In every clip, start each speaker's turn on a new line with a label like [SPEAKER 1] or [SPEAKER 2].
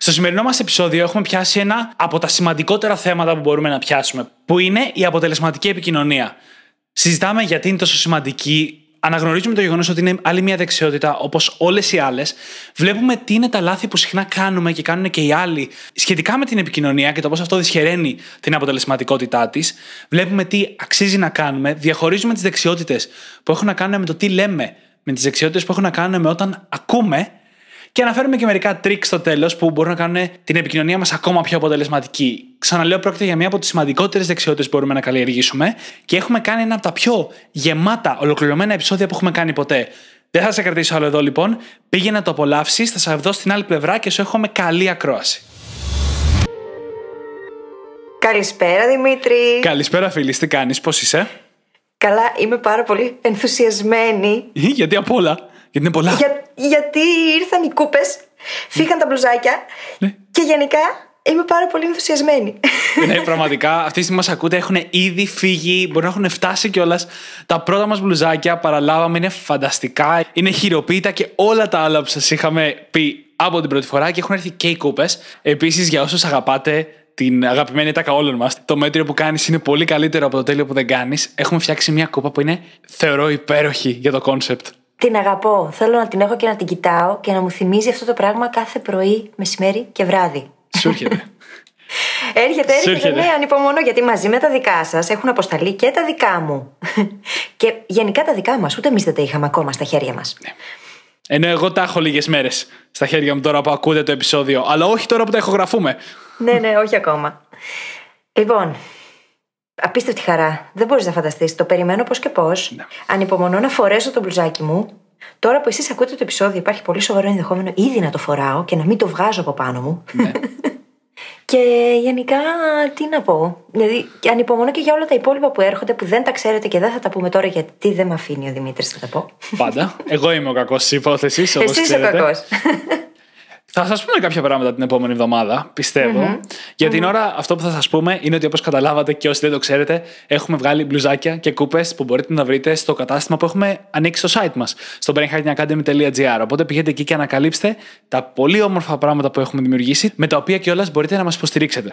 [SPEAKER 1] Στο σημερινό μας επεισόδιο έχουμε πιάσει ένα από τα σημαντικότερα θέματα που μπορούμε να πιάσουμε, που είναι η αποτελεσματική επικοινωνία. Συζητάμε γιατί είναι τόσο σημαντική, αναγνωρίζουμε το γεγονός ότι είναι άλλη μια δεξιότητα όπως όλες οι άλλες. Βλέπουμε τι είναι τα λάθη που συχνά κάνουμε και κάνουν και οι άλλοι σχετικά με την επικοινωνία και το πώς αυτό δυσχεραίνει την αποτελεσματικότητά της. Βλέπουμε τι αξίζει να κάνουμε. Διαχωρίζουμε τις δεξιότητες που έχουν να κάνουν με το τι λέμε, με τις δεξιότητες που έχουν να κάνουν με όταν ακούμε και αναφέρουμε και μερικά tricks στο τέλος που μπορούν να κάνουν την επικοινωνία μας ακόμα πιο αποτελεσματική. Ξαναλέω, πρόκειται για μία από τις σημαντικότερες δεξιότητες που μπορούμε να καλλιεργήσουμε και έχουμε κάνει ένα από τα πιο γεμάτα, ολοκληρωμένα επεισόδια που έχουμε κάνει ποτέ. Δεν θα σε κρατήσω άλλο εδώ λοιπόν. Πήγε να το απολαύσει, θα σε δω στην άλλη πλευρά και σου έχουμε καλή ακρόαση.
[SPEAKER 2] Καλησπέρα Δημήτρη.
[SPEAKER 1] Καλησπέρα, φίλη, τι κάνεις, πώς είσαι;
[SPEAKER 2] Καλά, είμαι πάρα πολύ ενθουσιασμένη.
[SPEAKER 1] Γιατί απ' όλα. Γιατί είναι πολλά.
[SPEAKER 2] Για, γιατί ήρθαν οι κούπες, φύγαν τα μπλουζάκια
[SPEAKER 1] Ναι.
[SPEAKER 2] και γενικά είμαι πάρα πολύ ενθουσιασμένη.
[SPEAKER 1] ναι, πραγματικά αυτή τη στιγμή μας ακούτε έχουν ήδη φύγει, μπορεί να έχουν φτάσει κιόλας. Τα πρώτα μας μπλουζάκια παραλάβαμε, είναι φανταστικά. Είναι χειροποίητα και όλα τα άλλα που σας είχαμε πει από την πρώτη φορά και έχουν έρθει και οι κούπες. Επίσης, για όσους αγαπάτε την αγαπημένη ατάκα όλων μας, το μέτριο που κάνεις είναι πολύ καλύτερο από το τέλειο που δεν κάνεις. Έχουμε φτιάξει μια κούπα που είναι, θεωρώ, υπέροχη για το concept.
[SPEAKER 2] Την αγαπώ. Θέλω να την έχω και να την κοιτάω και να μου θυμίζει αυτό το πράγμα κάθε πρωί, μεσημέρι και βράδυ.
[SPEAKER 1] Σου έρχεται.
[SPEAKER 2] Έρχεται,
[SPEAKER 1] Σου
[SPEAKER 2] έρχεται,
[SPEAKER 1] έρχεται.
[SPEAKER 2] ναι, ανυπομονώ γιατί μαζί με τα δικά σας έχουν αποσταλεί και τα δικά μου. και γενικά τα δικά μας, ούτε εμείς δεν τα είχαμε ακόμα στα χέρια μας.
[SPEAKER 1] Ενώ εγώ τα έχω λίγες μέρες στα χέρια μου τώρα που ακούτε το επεισόδιο, αλλά όχι τώρα που τα ηχογραφούμε.
[SPEAKER 2] ναι, ναι, όχι ακόμα. Λοιπόν, απίστευτη χαρά. Δεν μπορείς να φανταστείς. Το περιμένω πώς και πώς. Ανυπομονώ να φορέσω το μπλουζάκι μου. Τώρα που εσείς ακούτε το επεισόδιο, υπάρχει πολύ σοβαρό ενδεχόμενο ήδη να το φοράω και να μην το βγάζω από πάνω μου. και γενικά, τι να πω. Δηλαδή, και ανυπομονώ και για όλα τα υπόλοιπα που έρχονται που δεν τα ξέρετε και δεν θα τα πούμε τώρα γιατί δεν με αφήνει ο Δημήτρης να τα πω.
[SPEAKER 1] Πάντα. Εγώ είμαι ο κακός της υπόθεσης.
[SPEAKER 2] Εσύ είσαι ο κακός.
[SPEAKER 1] Θα σας πούμε κάποια πράγματα την επόμενη εβδομάδα, πιστεύω. Για την ώρα, αυτό που θα σας πούμε είναι ότι όπως καταλάβατε και όσοι δεν το ξέρετε, έχουμε βγάλει μπλουζάκια και κούπες που μπορείτε να βρείτε στο κατάστημα που έχουμε ανοίξει στο site μας, στο brainhackingacademy.gr. Οπότε πηγαίνετε εκεί και ανακαλύψτε τα πολύ όμορφα πράγματα που έχουμε δημιουργήσει, με τα οποία κιόλας μπορείτε να μας υποστηρίξετε.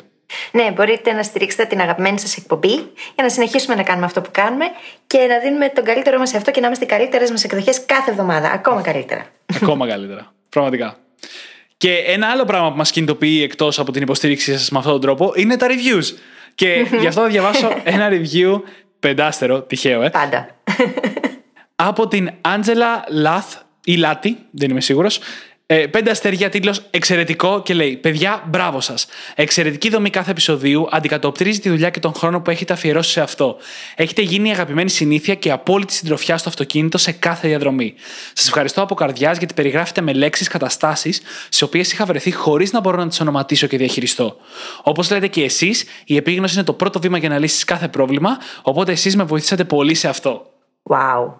[SPEAKER 2] Ναι, μπορείτε να στηρίξετε την αγαπημένη σας εκπομπή για να συνεχίσουμε να κάνουμε αυτό που κάνουμε και να δίνουμε τον καλύτερό μας σε αυτό και να είμαστε οι καλύτερες μας εκδοχές κάθε εβδομάδα. Ακόμα καλύτερα.
[SPEAKER 1] Ακόμα καλύτερα. Πραγματικά. Και ένα άλλο πράγμα που μας κινητοποιεί εκτός από την υποστήριξή σας με αυτόν τον τρόπο είναι τα reviews. Και γι' αυτό θα διαβάσω ένα review πεντάστερο, τυχαίο, ε,
[SPEAKER 2] Πάντα.
[SPEAKER 1] από την Άντζελα Λαθ ή Λάτι, δεν είμαι σίγουρος. Ε, πέντε αστέρια τίτλος Εξαιρετικό και λέει: Παιδιά, μπράβο σας. Εξαιρετική δομή κάθε επεισοδίου αντικατοπτρίζει τη δουλειά και τον χρόνο που έχετε αφιερώσει σε αυτό. Έχετε γίνει η αγαπημένη συνήθεια και απόλυτη συντροφιά στο αυτοκίνητο σε κάθε διαδρομή. Σας ευχαριστώ από καρδιάς γιατί περιγράφετε με λέξεις καταστάσεις σε οποίες είχα βρεθεί χωρίς να μπορώ να τις ονοματίσω και διαχειριστώ. Όπως λέτε και εσείς, η επίγνωση είναι το πρώτο βήμα για να λύσεις κάθε πρόβλημα, οπότε εσείς με βοηθήσατε πολύ σε αυτό.
[SPEAKER 2] Wow.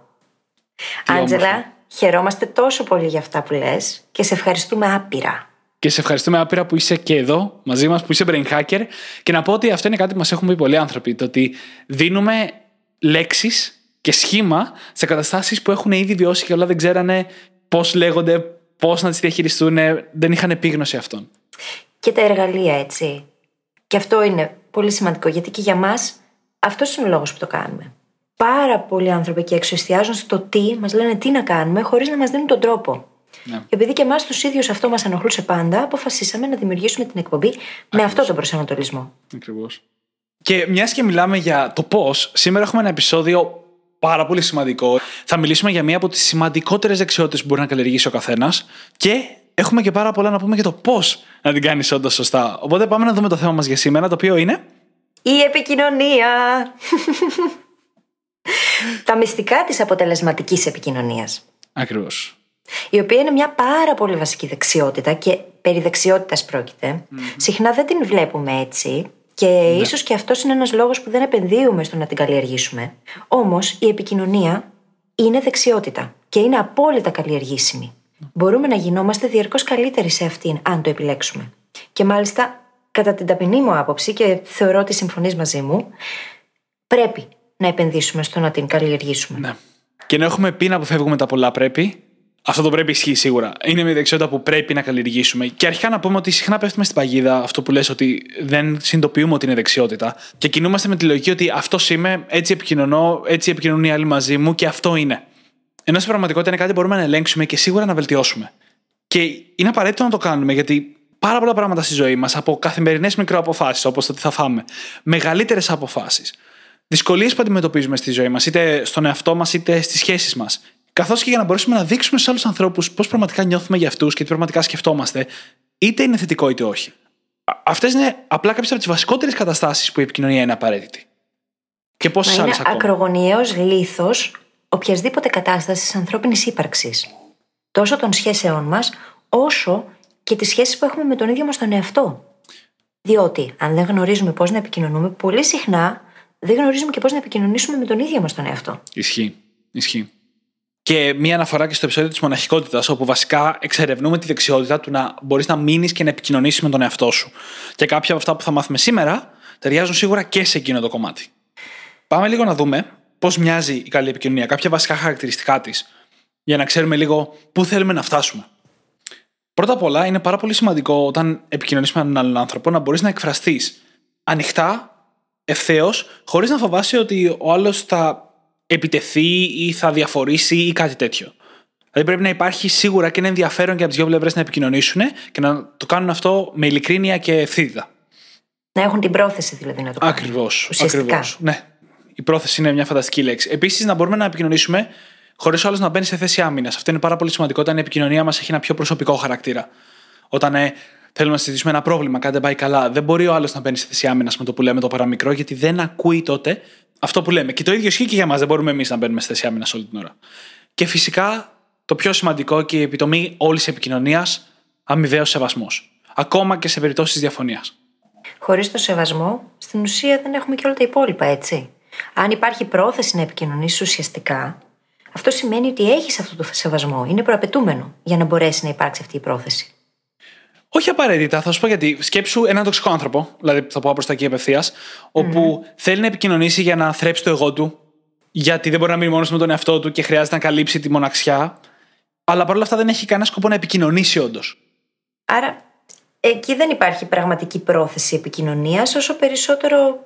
[SPEAKER 2] Άντζελα, χαιρόμαστε τόσο πολύ για αυτά που λες και σε ευχαριστούμε άπειρα.
[SPEAKER 1] Και σε ευχαριστούμε άπειρα που είσαι και εδώ μαζί μας, που είσαι brain hacker. Και να πω ότι αυτό είναι κάτι που μας έχουν πει πολλοί άνθρωποι. Το ότι δίνουμε λέξεις και σχήμα σε καταστάσεις που έχουν ήδη βιώσει και όλα δεν ξέρανε πώς λέγονται, πώς να τις διαχειριστούν, δεν είχαν επίγνωση αυτών.
[SPEAKER 2] Και τα εργαλεία, έτσι. Και αυτό είναι πολύ σημαντικό γιατί και για μας αυτός είναι ο λόγος που το κάνουμε. Πάρα πολλοί άνθρωποι εκεί έξω εστιάζουν στο τι, μας λένε τι να κάνουμε, χωρίς να μας δίνουν τον τρόπο.
[SPEAKER 1] Ναι.
[SPEAKER 2] Και επειδή και εμάς τους ίδιους αυτό μας ενοχλούσε πάντα, αποφασίσαμε να δημιουργήσουμε την εκπομπή με αυτό τον προσανατολισμό.
[SPEAKER 1] Ακριβώς. Και μιας και μιλάμε για το πώς, σήμερα έχουμε ένα επεισόδιο πάρα πολύ σημαντικό. Θα μιλήσουμε για μία από τις σημαντικότερες δεξιότητες που μπορεί να καλλιεργήσει ο καθένας και έχουμε και πάρα πολλά να πούμε για το πώς να την κάνεις όντως σωστά. Οπότε πάμε να δούμε το θέμα μας για σήμερα, το οποίο είναι.
[SPEAKER 2] Η επικοινωνία. Τα μυστικά της αποτελεσματικής επικοινωνίας.
[SPEAKER 1] Ακριβώς.
[SPEAKER 2] Η οποία είναι μια πάρα πολύ βασική δεξιότητα και περί δεξιότητας πρόκειται. Συχνά δεν την βλέπουμε έτσι Και ναι. ίσως και αυτός είναι ένας λόγος που δεν επενδύουμε στο να την καλλιεργήσουμε. Όμως η επικοινωνία είναι δεξιότητα και είναι απόλυτα καλλιεργήσιμη. Μπορούμε να γινόμαστε διαρκώς καλύτεροι σε αυτήν, αν το επιλέξουμε. Και μάλιστα, κατά την ταπεινή μου άποψη, και θεωρώ ότι συμφωνείς μαζί μου, πρέπει να επενδύσουμε στο να την καλλιεργήσουμε.
[SPEAKER 1] Ναι. Και να έχουμε πει να αποφεύγουμε τα πολλά πρέπει, αυτό το πρέπει ισχύει σίγουρα. Είναι μια δεξιότητα που πρέπει να καλλιεργήσουμε. Και αρχικά να πούμε ότι συχνά πέφτουμε στην παγίδα αυτό που λες ότι δεν συνειδητοποιούμε ότι είναι δεξιότητα. Και κινούμαστε με τη λογική ότι αυτός είμαι, έτσι επικοινωνώ, έτσι επικοινωνούν οι άλλοι μαζί μου και αυτό είναι. Ενώ στην πραγματικότητα είναι κάτι που μπορούμε να ελέγξουμε και σίγουρα να βελτιώσουμε. Και είναι απαραίτητο να το κάνουμε γιατί πάρα πολλά πράγματα στη ζωή μας, από καθημερινές μικροαποφάσεις, όπως το τι θα φάμε, μεγαλύτερες αποφάσεις, δυσκολίες που αντιμετωπίζουμε στη ζωή μας, είτε στον εαυτό μας είτε στις σχέσεις μας, καθώς και για να μπορέσουμε να δείξουμε στου άλλους ανθρώπους πώς πραγματικά νιώθουμε για αυτούς και τι πραγματικά σκεφτόμαστε, είτε είναι θετικό είτε όχι. Αυτές είναι απλά κάποιες από τις βασικότερες καταστάσεις που η επικοινωνία είναι απαραίτητη. Και πόσες άλλες ακόμα.
[SPEAKER 2] Είναι ακρογωνιαίος λήθο οποιασδήποτε κατάστασης ανθρώπινης ύπαρξης. Τόσο των σχέσεών μας, όσο και τις σχέσεις που έχουμε με τον ίδιο μας τον εαυτό. Διότι, αν δεν γνωρίζουμε πώς να επικοινωνούμε, πολύ συχνά δεν γνωρίζουμε και πώς να επικοινωνήσουμε με τον ίδιο μας τον εαυτό.
[SPEAKER 1] Ισχύει. Ισχύει. Και μία αναφορά και στο επεισόδιο της μοναχικότητας, όπου βασικά εξερευνούμε τη δεξιότητα του να μπορείς να μείνεις και να επικοινωνήσεις με τον εαυτό σου. Και κάποια από αυτά που θα μάθουμε σήμερα ταιριάζουν σίγουρα και σε εκείνο το κομμάτι. Πάμε λίγο να δούμε πώς μοιάζει η καλή επικοινωνία, κάποια βασικά χαρακτηριστικά της, για να ξέρουμε λίγο πού θέλουμε να φτάσουμε. Πρώτα απ' όλα, είναι πάρα πολύ σημαντικό όταν επικοινωνείς με έναν άλλον άνθρωπο να μπορείς να εκφραστείς ανοιχτά, ευθέως, χωρίς να φοβάσαι ότι ο άλλος θα επιτεθεί ή θα διαφορήσει ή κάτι τέτοιο. Δηλαδή πρέπει να υπάρχει σίγουρα και ένα ενδιαφέρον και από τις δύο πλευρές να επικοινωνήσουν και να το κάνουν αυτό με ειλικρίνεια και ευθύτητα.
[SPEAKER 2] Να έχουν την πρόθεση δηλαδή να το κάνουν.
[SPEAKER 1] Ακριβώς. Ακριβώς. Ναι. Η πρόθεση είναι μια φανταστική λέξη. Επίσης, να μπορούμε να επικοινωνήσουμε χωρίς ο άλλος να μπαίνει σε θέση άμυνας. Αυτό είναι πάρα πολύ σημαντικό όταν η επικοινωνία μας έχει ένα πιο προσωπικό χαρακτήρα. Όταν ε, θέλουμε να συζητήσουμε ένα πρόβλημα, κάτι δεν πάει καλά, δεν μπορεί ο άλλος να μπαίνει σε θέση άμυνας με το που λέμε το παραμικρό, γιατί δεν ακούει τότε αυτό που λέμε. Και το ίδιο ισχύει και για μας. Δεν μπορούμε εμείς να μπαίνουμε σε θέση άμυνας όλη την ώρα. Και φυσικά το πιο σημαντικό και η επιτομή όλης επικοινωνίας, αμοιβαίος σεβασμός. Ακόμα και σε περιπτώσεις διαφωνίας.
[SPEAKER 2] Χωρίς το σεβασμό, στην ουσία δεν έχουμε και όλα τα υπόλοιπα, έτσι. Αν υπάρχει πρόθεση να επικοινωνήσεις ουσιαστικά, αυτό σημαίνει ότι έχεις αυτό το σεβασμό. Είναι προαπαιτούμενο για να μπορέσει να υπάρξει αυτή η πρόθεση.
[SPEAKER 1] Όχι απαραίτητα, θα σου πω γιατί. Σκέψου έναν τοξικό άνθρωπο, δηλαδή θα πω προς τα εκεί απευθείας, όπου θέλει να επικοινωνήσει για να θρέψει το εγώ του, γιατί δεν μπορεί να μείνει μόνο με τον εαυτό του και χρειάζεται να καλύψει τη μοναξιά. Αλλά παρόλα αυτά δεν έχει κανένα σκοπό να επικοινωνήσει όντως.
[SPEAKER 2] Άρα εκεί δεν υπάρχει πραγματική πρόθεση επικοινωνίας, όσο περισσότερο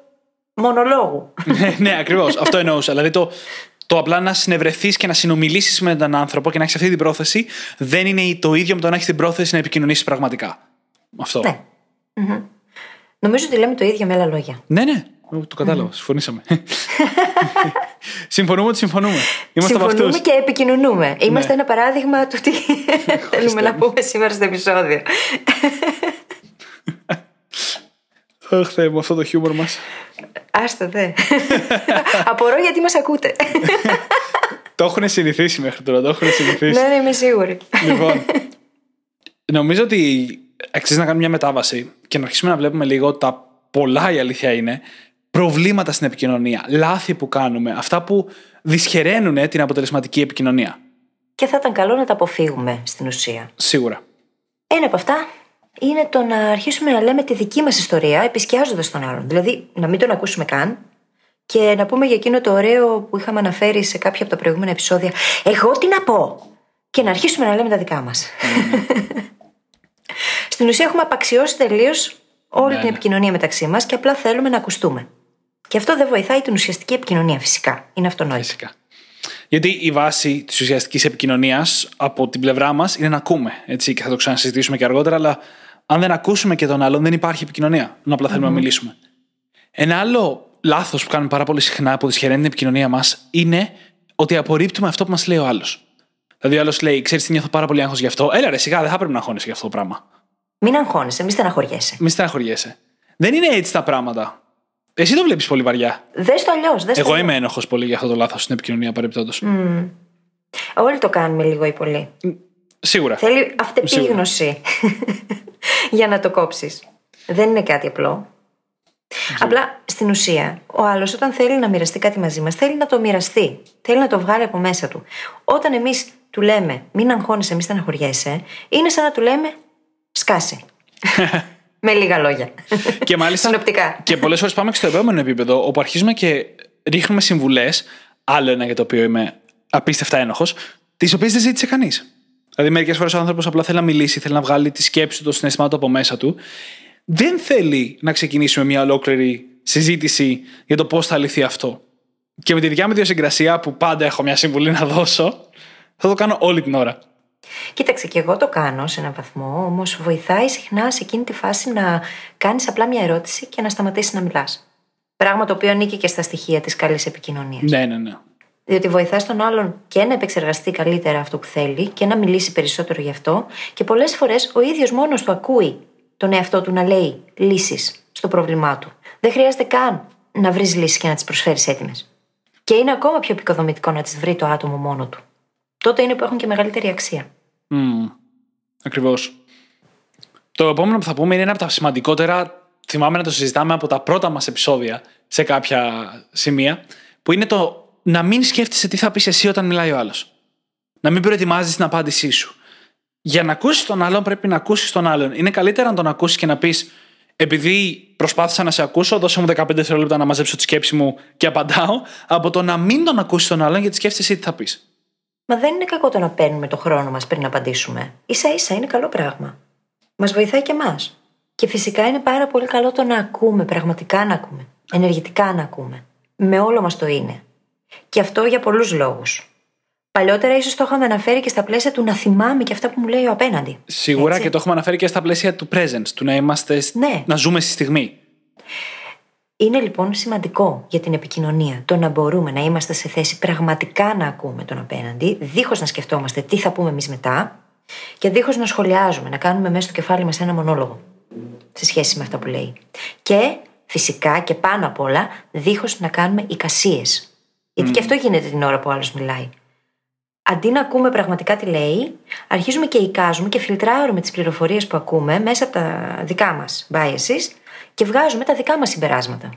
[SPEAKER 2] μονολόγου.
[SPEAKER 1] ναι, ναι ακριβώς. Αυτό εννοούσα. Δηλαδή το, το απλά να συνευρεθείς και να συνομιλήσεις με έναν άνθρωπο και να έχεις αυτή την πρόθεση δεν είναι το ίδιο με το να έχεις την πρόθεση να επικοινωνήσεις πραγματικά. Αυτό.
[SPEAKER 2] Ναι. Mm-hmm. Νομίζω ότι λέμε το ίδιο με άλλα λόγια.
[SPEAKER 1] Ναι, ναι. Το κατάλαβα. Mm-hmm. Συμφωνήσαμε. συμφωνούμε ότι συμφωνούμε.
[SPEAKER 2] Είμαστε συμφωνούμε και επικοινωνούμε. Είμαστε ναι. ένα παράδειγμα του τι θέλουμε να πούμε σήμερα στο επεισόδιο.
[SPEAKER 1] Αχ, Θεέ μου, αυτό το χιούμορ μας.
[SPEAKER 2] Άστα δε. Απορώ γιατί μας ακούτε.
[SPEAKER 1] το έχουν συνηθίσει μέχρι τώρα, το έχουν συνηθίσει.
[SPEAKER 2] ναι, ναι, είμαι σίγουρη.
[SPEAKER 1] λοιπόν, νομίζω ότι αξίζει να κάνουμε μια μετάβαση και να αρχίσουμε να βλέπουμε λίγο τα πολλά η αλήθεια είναι προβλήματα στην επικοινωνία, λάθη που κάνουμε, αυτά που δυσχεραίνουν την αποτελεσματική επικοινωνία.
[SPEAKER 2] Και θα ήταν καλό να τα αποφύγουμε στην ουσία.
[SPEAKER 1] Σίγουρα.
[SPEAKER 2] Ένα από αυτά είναι το να αρχίσουμε να λέμε τη δική μας ιστορία επισκιάζοντας τον άλλον. Δηλαδή να μην τον ακούσουμε καν και να πούμε για εκείνο το ωραίο που είχαμε αναφέρει σε κάποια από τα προηγούμενα επεισόδια. Εγώ τι να πω! Και να αρχίσουμε να λέμε τα δικά μας. Στην ουσία έχουμε απαξιώσει τελείως όλη ναι, την ναι. επικοινωνία μεταξύ μας και απλά θέλουμε να ακουστούμε. Και αυτό δεν βοηθάει την ουσιαστική επικοινωνία, φυσικά. Είναι αυτονόητο.
[SPEAKER 1] Φυσικά. Γιατί η βάση της ουσιαστικής επικοινωνίας από την πλευρά μας είναι να ακούμε. Έτσι, και θα το ξανασυζητήσουμε και αργότερα, αλλά αν δεν ακούσουμε και τον άλλον, δεν υπάρχει επικοινωνία. Να απλά θέλουμε να μιλήσουμε. Ένα άλλο λάθος που κάνουμε πάρα πολύ συχνά που δυσχεραίνει την επικοινωνία μας είναι ότι απορρίπτουμε αυτό που μας λέει ο άλλος. Δηλαδή, ο άλλος λέει: Ξέρεις τι νιώθω πάρα πολύ άγχος γι' αυτό. Έλα, ρε, σιγά, δεν θα πρέπει να αγχώνεσαι γι' αυτό το πράγμα.
[SPEAKER 2] Μην αγχώνεσαι, μη στεναχωριέσαι.
[SPEAKER 1] Μη στεναχωριέσαι. Δεν είναι έτσι τα πράγματα. Εσύ το βλέπεις πολύ βαριά.
[SPEAKER 2] Δες το αλλιώς.
[SPEAKER 1] Εγώ είμαι ένοχος πολύ για αυτό το λάθος στην επικοινωνία παρεμπιπτόντως.
[SPEAKER 2] Mm. Όλοι το κάνουμε λίγο ή πολύ.
[SPEAKER 1] Σίγουρα.
[SPEAKER 2] Θέλει αυτεπίγνωση για να το κόψεις. Δεν είναι κάτι απλό. Απλά στην ουσία, ο άλλος όταν θέλει να μοιραστεί κάτι μαζί μας, θέλει να το μοιραστεί. Θέλει να το βγάλει από μέσα του. Όταν εμείς του λέμε, μην αγχώνεσαι, μην στεναχωριέσαι, είναι σαν να του λέμε, σκάσε. Με λίγα λόγια.
[SPEAKER 1] Και μάλιστα.
[SPEAKER 2] Συνοπτικά.
[SPEAKER 1] Και πολλές φορές πάμε και στο επόμενο επίπεδο, όπου αρχίζουμε και ρίχνουμε συμβουλές, άλλο ένα για το οποίο είμαι απίστευτα ένοχος, τις οποίες δεν ζήτησε κανείς. Δηλαδή, μερικές φορές ο άνθρωπος απλά θέλει να μιλήσει, θέλει να βγάλει τη σκέψη του, το συναισθημά του από μέσα του. Δεν θέλει να ξεκινήσουμε μια ολόκληρη συζήτηση για το πώς θα λυθεί αυτό. Και με τη δικιά μου ιδιοσυγκρασία, που πάντα έχω μια συμβουλή να δώσω, θα το κάνω όλη την ώρα.
[SPEAKER 2] Κοίταξε, και εγώ το κάνω σε έναν βαθμό, όμως βοηθάει συχνά σε εκείνη τη φάση να κάνεις απλά μια ερώτηση και να σταματήσεις να μιλάς. Πράγμα το οποίο ανήκει και στα στοιχεία της καλής επικοινωνίας.
[SPEAKER 1] Ναι, ναι, ναι.
[SPEAKER 2] Διότι βοηθάς τον άλλον και να επεξεργαστεί καλύτερα αυτό που θέλει και να μιλήσει περισσότερο γι' αυτό. Και πολλές φορές ο ίδιος μόνος του ακούει τον εαυτό του να λέει λύσεις στο πρόβλημά του. Δεν χρειάζεται καν να βρεις λύσεις και να τις προσφέρεις έτοιμες. Και είναι ακόμα πιο επικοδομητικό να τις βρει το άτομο μόνο του. Τότε είναι που έχουν και μεγαλύτερη αξία.
[SPEAKER 1] Mm. Ακριβώς. Το επόμενο που θα πούμε είναι ένα από τα σημαντικότερα. Θυμάμαι να το συζητάμε από τα πρώτα μας επεισόδια σε κάποια σημεία. Που είναι το να μην σκέφτεσαι τι θα πεις εσύ όταν μιλάει ο άλλος. Να μην προετοιμάζεις την απάντησή σου. Για να ακούσεις τον άλλον, πρέπει να ακούσεις τον άλλον. Είναι καλύτερα να τον ακούσεις και να πεις, επειδή προσπάθησα να σε ακούσω, δώσε μου 15 δευτερόλεπτα να μαζέψω τη σκέψη μου και απαντάω, από το να μην τον ακούσεις τον άλλον γιατί σκέφτεσαι τι θα πεις.
[SPEAKER 2] Μα δεν είναι κακό το να παίρνουμε το χρόνο μας πριν να απαντήσουμε. σα ίσα είναι καλό πράγμα. Μας βοηθάει και εμάς. Και φυσικά είναι πάρα πολύ καλό το να ακούμε, πραγματικά να ακούμε. Ενεργητικά να ακούμε. Με όλο μας το είναι. Και αυτό για πολλούς λόγους. Παλιότερα ίσως το είχαμε αναφέρει και στα πλαίσια του να θυμάμαι και αυτά που μου λέει ο απέναντι.
[SPEAKER 1] Σίγουρα Έτσι. και το έχουμε αναφέρει και στα πλαίσια του presence, του να είμαστε.
[SPEAKER 2] Ναι.
[SPEAKER 1] να ζούμε στη στιγμή.
[SPEAKER 2] Είναι λοιπόν σημαντικό για την επικοινωνία το να μπορούμε να είμαστε σε θέση πραγματικά να ακούμε τον απέναντι, δίχως να σκεφτόμαστε τι θα πούμε εμείς μετά και δίχως να σχολιάζουμε, να κάνουμε μέσα στο κεφάλι μας ένα μονόλογο σε σχέση με αυτά που λέει. Και φυσικά και πάνω απ' όλα, δίχως να κάνουμε εικασίες. Γιατί και αυτό γίνεται την ώρα που ο άλλος μιλάει. Αντί να ακούμε πραγματικά τι λέει, αρχίζουμε και εικάζουμε και φιλτράρουμε τις πληροφορίες που ακούμε μέσα από τα δικά μας biases και βγάζουμε τα δικά μας συμπεράσματα.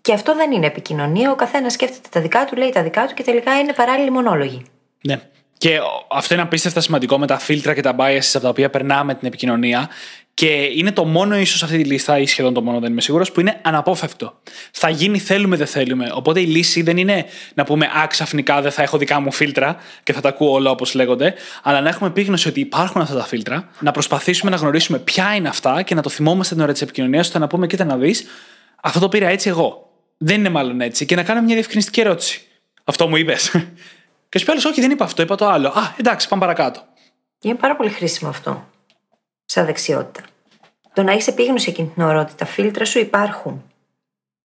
[SPEAKER 2] Και αυτό δεν είναι επικοινωνία. Ο καθένας σκέφτεται τα δικά του, λέει τα δικά του και τελικά είναι παράλληλοι μονόλογοι.
[SPEAKER 1] Ναι. Και αυτό είναι απίστευτα σημαντικό με τα φίλτρα και τα biases από τα οποία περνάμε την επικοινωνία. Και είναι το μόνο ίσως αυτή τη λίστα, ή σχεδόν το μόνο, δεν είμαι σίγουρος, που είναι αναπόφευκτο. Θα γίνει, θέλουμε, δεν θέλουμε. Οπότε η λύση δεν είναι να πούμε Α, ξαφνικά δεν θα έχω δικά μου φίλτρα και θα τα ακούω όλα όπως λέγονται, αλλά να έχουμε επίγνωση ότι υπάρχουν αυτά τα φίλτρα, να προσπαθήσουμε να γνωρίσουμε ποια είναι αυτά και να το θυμόμαστε την ώρα της επικοινωνίας, ώστε να πούμε, κοίτα να δεις, αυτό το πήρα έτσι εγώ. Δεν είναι μάλλον έτσι. Και να κάνουμε μια διευκρινιστική ερώτηση. Αυτό μου είπες. Και σου πει Όχι, δεν είπα αυτό, είπα το άλλο. Α, εντάξει, πάμε παρακάτω.
[SPEAKER 2] Είναι πάρα πολύ χρήσιμο αυτό σαν δεξιότητα. Το να έχεις επίγνωση εκείνη την ώρα ότι τα φίλτρα σου υπάρχουν.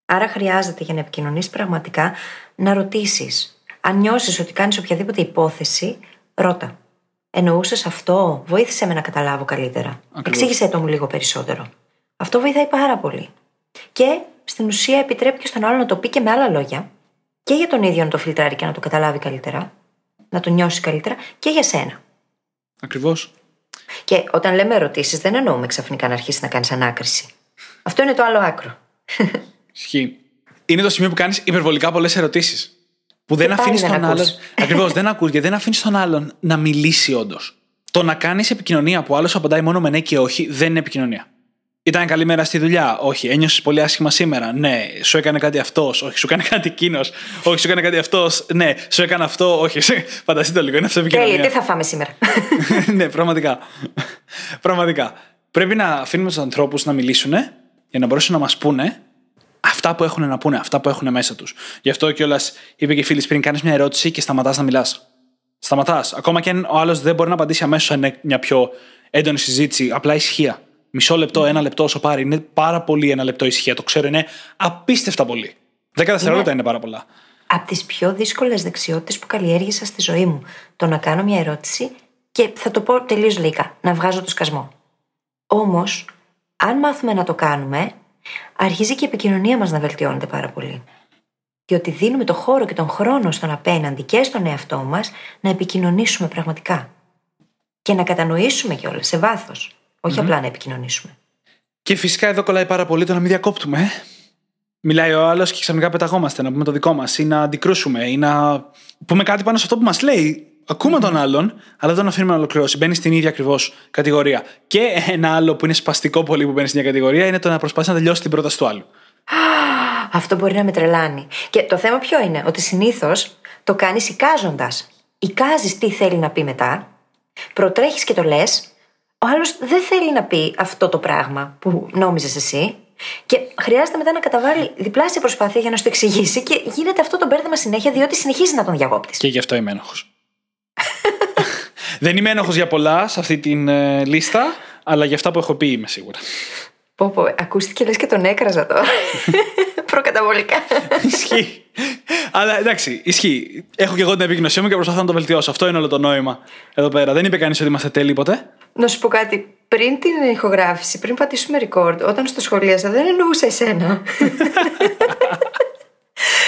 [SPEAKER 2] Άρα χρειάζεται για να επικοινωνείς πραγματικά να ρωτήσεις. Αν νιώσεις ότι κάνεις οποιαδήποτε υπόθεση, ρώτα. Εννοούσες αυτό, βοήθησε με να καταλάβω καλύτερα. Ακριβώς. Εξήγησε το μου λίγο περισσότερο. Αυτό βοηθάει πάρα πολύ. Και στην ουσία επιτρέπει και στον άλλο να το πει και με άλλα λόγια, και για τον ίδιο να το φιλτράρει και να το καταλάβει καλύτερα, να το νιώσει καλύτερα, και για σένα.
[SPEAKER 1] Ακριβώς.
[SPEAKER 2] Και όταν λέμε ερωτήσεις, δεν εννοούμε ξαφνικά να αρχίσεις να κάνεις ανάκριση. Αυτό είναι το άλλο άκρο.
[SPEAKER 1] Ισχύει. Είναι το σημείο που κάνεις υπερβολικά πολλές ερωτήσεις. Που δεν αφήνεις τον άλλον. Ακριβώς, δεν ακούς και δεν αφήνεις τον άλλον να μιλήσει όντως. Το να κάνεις επικοινωνία που άλλος απαντάει μόνο με ναι και όχι δεν είναι επικοινωνία. Ήταν καλή μέρα στη δουλειά. Όχι. Ένιωσες πολύ άσχημα σήμερα. Ναι. Σου έκανε κάτι αυτός. Όχι. Σου έκανε κάτι εκείνος. Όχι. Σου έκανε κάτι αυτός. Ναι. Σου έκανε αυτό. Όχι. Φανταστείτε το λίγο. Είναι αυτό επικοινωνία.
[SPEAKER 2] Τέλεια. Τι θα φάμε σήμερα.
[SPEAKER 1] ναι, πραγματικά. πραγματικά. Πρέπει να αφήνουμε τους ανθρώπους να μιλήσουν για να μπορέσουν να μας πούνε αυτά που έχουν να πούνε, αυτά που έχουν μέσα τους. Γι' αυτό κιόλας είπε και η φίλης πριν: Κάνεις μια ερώτηση και σταματάς να μιλάς. Σταματάς. Ακόμα και αν ο άλλος δεν μπορεί να απαντήσει αμέσως σε μια πιο έντονη συζήτηση, απλά ισχύα. Μισό λεπτό, ένα λεπτό όσο πάρει. Είναι πάρα πολύ ένα λεπτό ησυχία. Το ξέρω, είναι απίστευτα πολύ. Δέκα δευτερόλεπτα είναι πάρα πολλά.
[SPEAKER 2] Από τις πιο δύσκολες δεξιότητες που καλλιέργησα στη ζωή μου. Το να κάνω μια ερώτηση και θα το πω τελείως λίγα, να βγάζω το σκασμό. Όμως, αν μάθουμε να το κάνουμε, αρχίζει και η επικοινωνία μας να βελτιώνεται πάρα πολύ. Διότι δίνουμε το χώρο και τον χρόνο στον απέναντι και στον εαυτό μας να επικοινωνήσουμε πραγματικά. Και να κατανοήσουμε κιόλας σε βάθος. Όχι απλά να επικοινωνήσουμε.
[SPEAKER 1] Και φυσικά εδώ κολλάει πάρα πολύ το να μην διακόπτουμε. Ε. Μιλάει ο άλλος και ξαφνικά πεταγόμαστε να πούμε το δικό μας ή να αντικρούσουμε ή να πούμε κάτι πάνω σε αυτό που μας λέει. Ακούμε τον άλλον, αλλά δεν τον αφήνουμε να ολοκληρώσει. Μπαίνει στην ίδια ακριβώς κατηγορία. Και ένα άλλο που είναι σπαστικό πολύ που μπαίνει στην ίδια κατηγορία είναι το να προσπαθεί να τελειώσει την πρόταση του άλλου.
[SPEAKER 2] Αυτό μπορεί να με τρελάνει. Και το θέμα ποιο είναι, ότι συνήθως το κάνεις εικάζοντας. Εικάζεις τι θέλει να πει μετά, προτρέχεις και το λες, ο άλλος δεν θέλει να πει αυτό το πράγμα που νόμιζες εσύ, και χρειάζεται μετά να καταβάλει διπλάσια προσπάθεια για να σου το εξηγήσει και γίνεται αυτό το μπέρδεμα συνέχεια διότι συνεχίζει να τον διακόπτεις.
[SPEAKER 1] Και γι' αυτό είμαι ένοχος. δεν είμαι ένοχος για πολλά σε αυτή την ε, λίστα, αλλά για αυτά που έχω πει είμαι σίγουρα.
[SPEAKER 2] Πω, πω, ακούστηκε λες και τον έκραζα τώρα. Προκαταβολικά.
[SPEAKER 1] Ισχύει. Αλλά εντάξει, ισχύει. Έχω και εγώ την επίγνωσή μου και προσπαθώ να το βελτιώσω. Αυτό είναι όλο το νόημα εδώ πέρα. Δεν είπε κανείς ότι είμαστε τέλειοι ποτέ.
[SPEAKER 2] Να σου πω κάτι. Πριν την ηχογράφηση, πριν πατήσουμε record, όταν στο σχολίασα, δεν εννοούσα εσένα.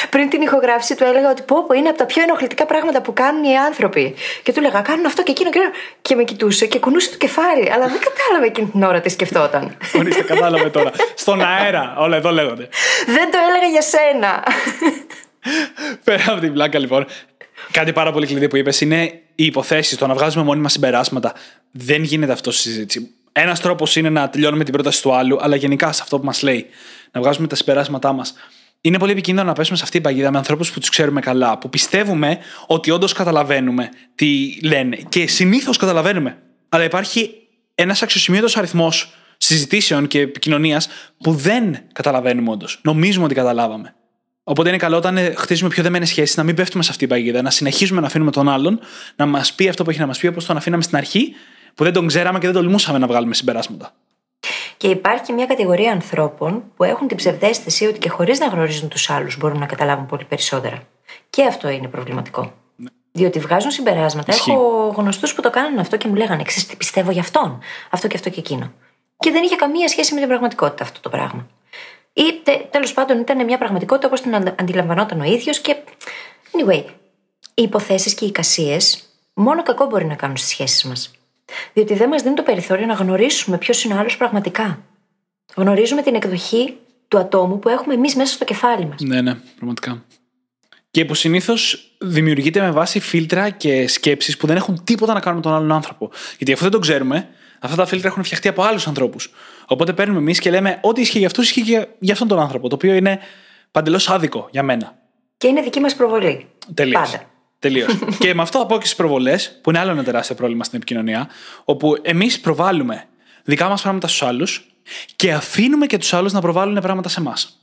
[SPEAKER 2] πριν την ηχογράφηση του έλεγα ότι πω, πω είναι από τα πιο ενοχλητικά πράγματα που κάνουν οι άνθρωποι. Και του έλεγα κάνουν αυτό και εκείνο και, και με κοιτούσε και κουνούσε το κεφάλι. Αλλά δεν κατάλαβα εκείνη την ώρα τι σκεφτόταν.
[SPEAKER 1] Ορίστε, κατάλαβε τώρα. Στον αέρα, όλα εδώ λέγονται.
[SPEAKER 2] δεν το έλεγα για σένα.
[SPEAKER 1] Πέρα από την πλάκα λοιπόν. Κάτι πάρα πολύ κλειδί που είπες είναι οι υποθέσεις, το να βγάζουμε μόνιμα συμπεράσματα. Δεν γίνεται αυτό στη συζήτηση. Ένας τρόπος είναι να τελειώνουμε την πρόταση του άλλου, αλλά γενικά σε αυτό που μας λέει, να βγάζουμε τα συμπεράσματά μας. Είναι πολύ επικίνδυνο να πέσουμε σε αυτή την παγίδα με ανθρώπους που τους ξέρουμε καλά, που πιστεύουμε ότι όντως καταλαβαίνουμε τι λένε. Και συνήθως καταλαβαίνουμε. Αλλά υπάρχει ένας αξιοσημείωτος αριθμός συζητήσεων και επικοινωνίας που δεν καταλαβαίνουμε όντως. Νομίζουμε ότι καταλάβαμε. Οπότε είναι καλό όταν χτίζουμε πιο δεμένες σχέσεις να μην πέφτουμε σε αυτή την παγίδα, να συνεχίζουμε να αφήνουμε τον άλλον να μας πει αυτό που έχει να μας πει όπως τον αφήναμε στην αρχή, που δεν τον ξέραμε και δεν τολμούσαμε να βγάλουμε συμπεράσματα.
[SPEAKER 2] Και υπάρχει μια κατηγορία ανθρώπων που έχουν την ψευδέστηση ότι και χωρίς να γνωρίζουν τους άλλους μπορούν να καταλάβουν πολύ περισσότερα. Και αυτό είναι προβληματικό. Ναι. Διότι βγάζουν συμπεράσματα. Ισχύει. Έχω γνωστούς που το κάνουν αυτό και μου λέγανε: Ξέρετε τι πιστεύω γι' αυτόν. Αυτό και αυτό και εκείνο. Και δεν είχε καμία σχέση με την πραγματικότητα αυτό το πράγμα. Ή τέλος πάντων ήταν μια πραγματικότητα όπως την αντιλαμβανόταν ο ίδιος και. Anyway, οι υποθέσεις και οι εικασίες μόνο κακό μπορεί να κάνουν στις σχέσεις μας. Διότι δεν μας δίνει το περιθώριο να γνωρίσουμε ποιος είναι ο άλλος πραγματικά. Γνωρίζουμε την εκδοχή του ατόμου που έχουμε εμείς μέσα στο κεφάλι μας.
[SPEAKER 1] Ναι, ναι, πραγματικά. Και που συνήθως δημιουργείται με βάση φίλτρα και σκέψεις που δεν έχουν τίποτα να κάνουν με τον άλλον άνθρωπο. Γιατί αφού δεν το ξέρουμε, αυτά τα φίλτρα έχουν φτιαχτεί από άλλους ανθρώπους. Οπότε παίρνουμε εμείς και λέμε ό,τι ισχύει για αυτούς ισχύει και για αυτόν τον άνθρωπο. Το οποίο είναι παντελώς άδικο για μένα.
[SPEAKER 2] Και είναι δική μας προβολή.
[SPEAKER 1] Τελείως. Τελείως. και με αυτό θα πω και στις προβολές, που είναι άλλο ένα τεράστιο πρόβλημα στην επικοινωνία, όπου εμείς προβάλλουμε δικά μας πράγματα στους άλλους και αφήνουμε και τους άλλους να προβάλλουν πράγματα σε εμάς.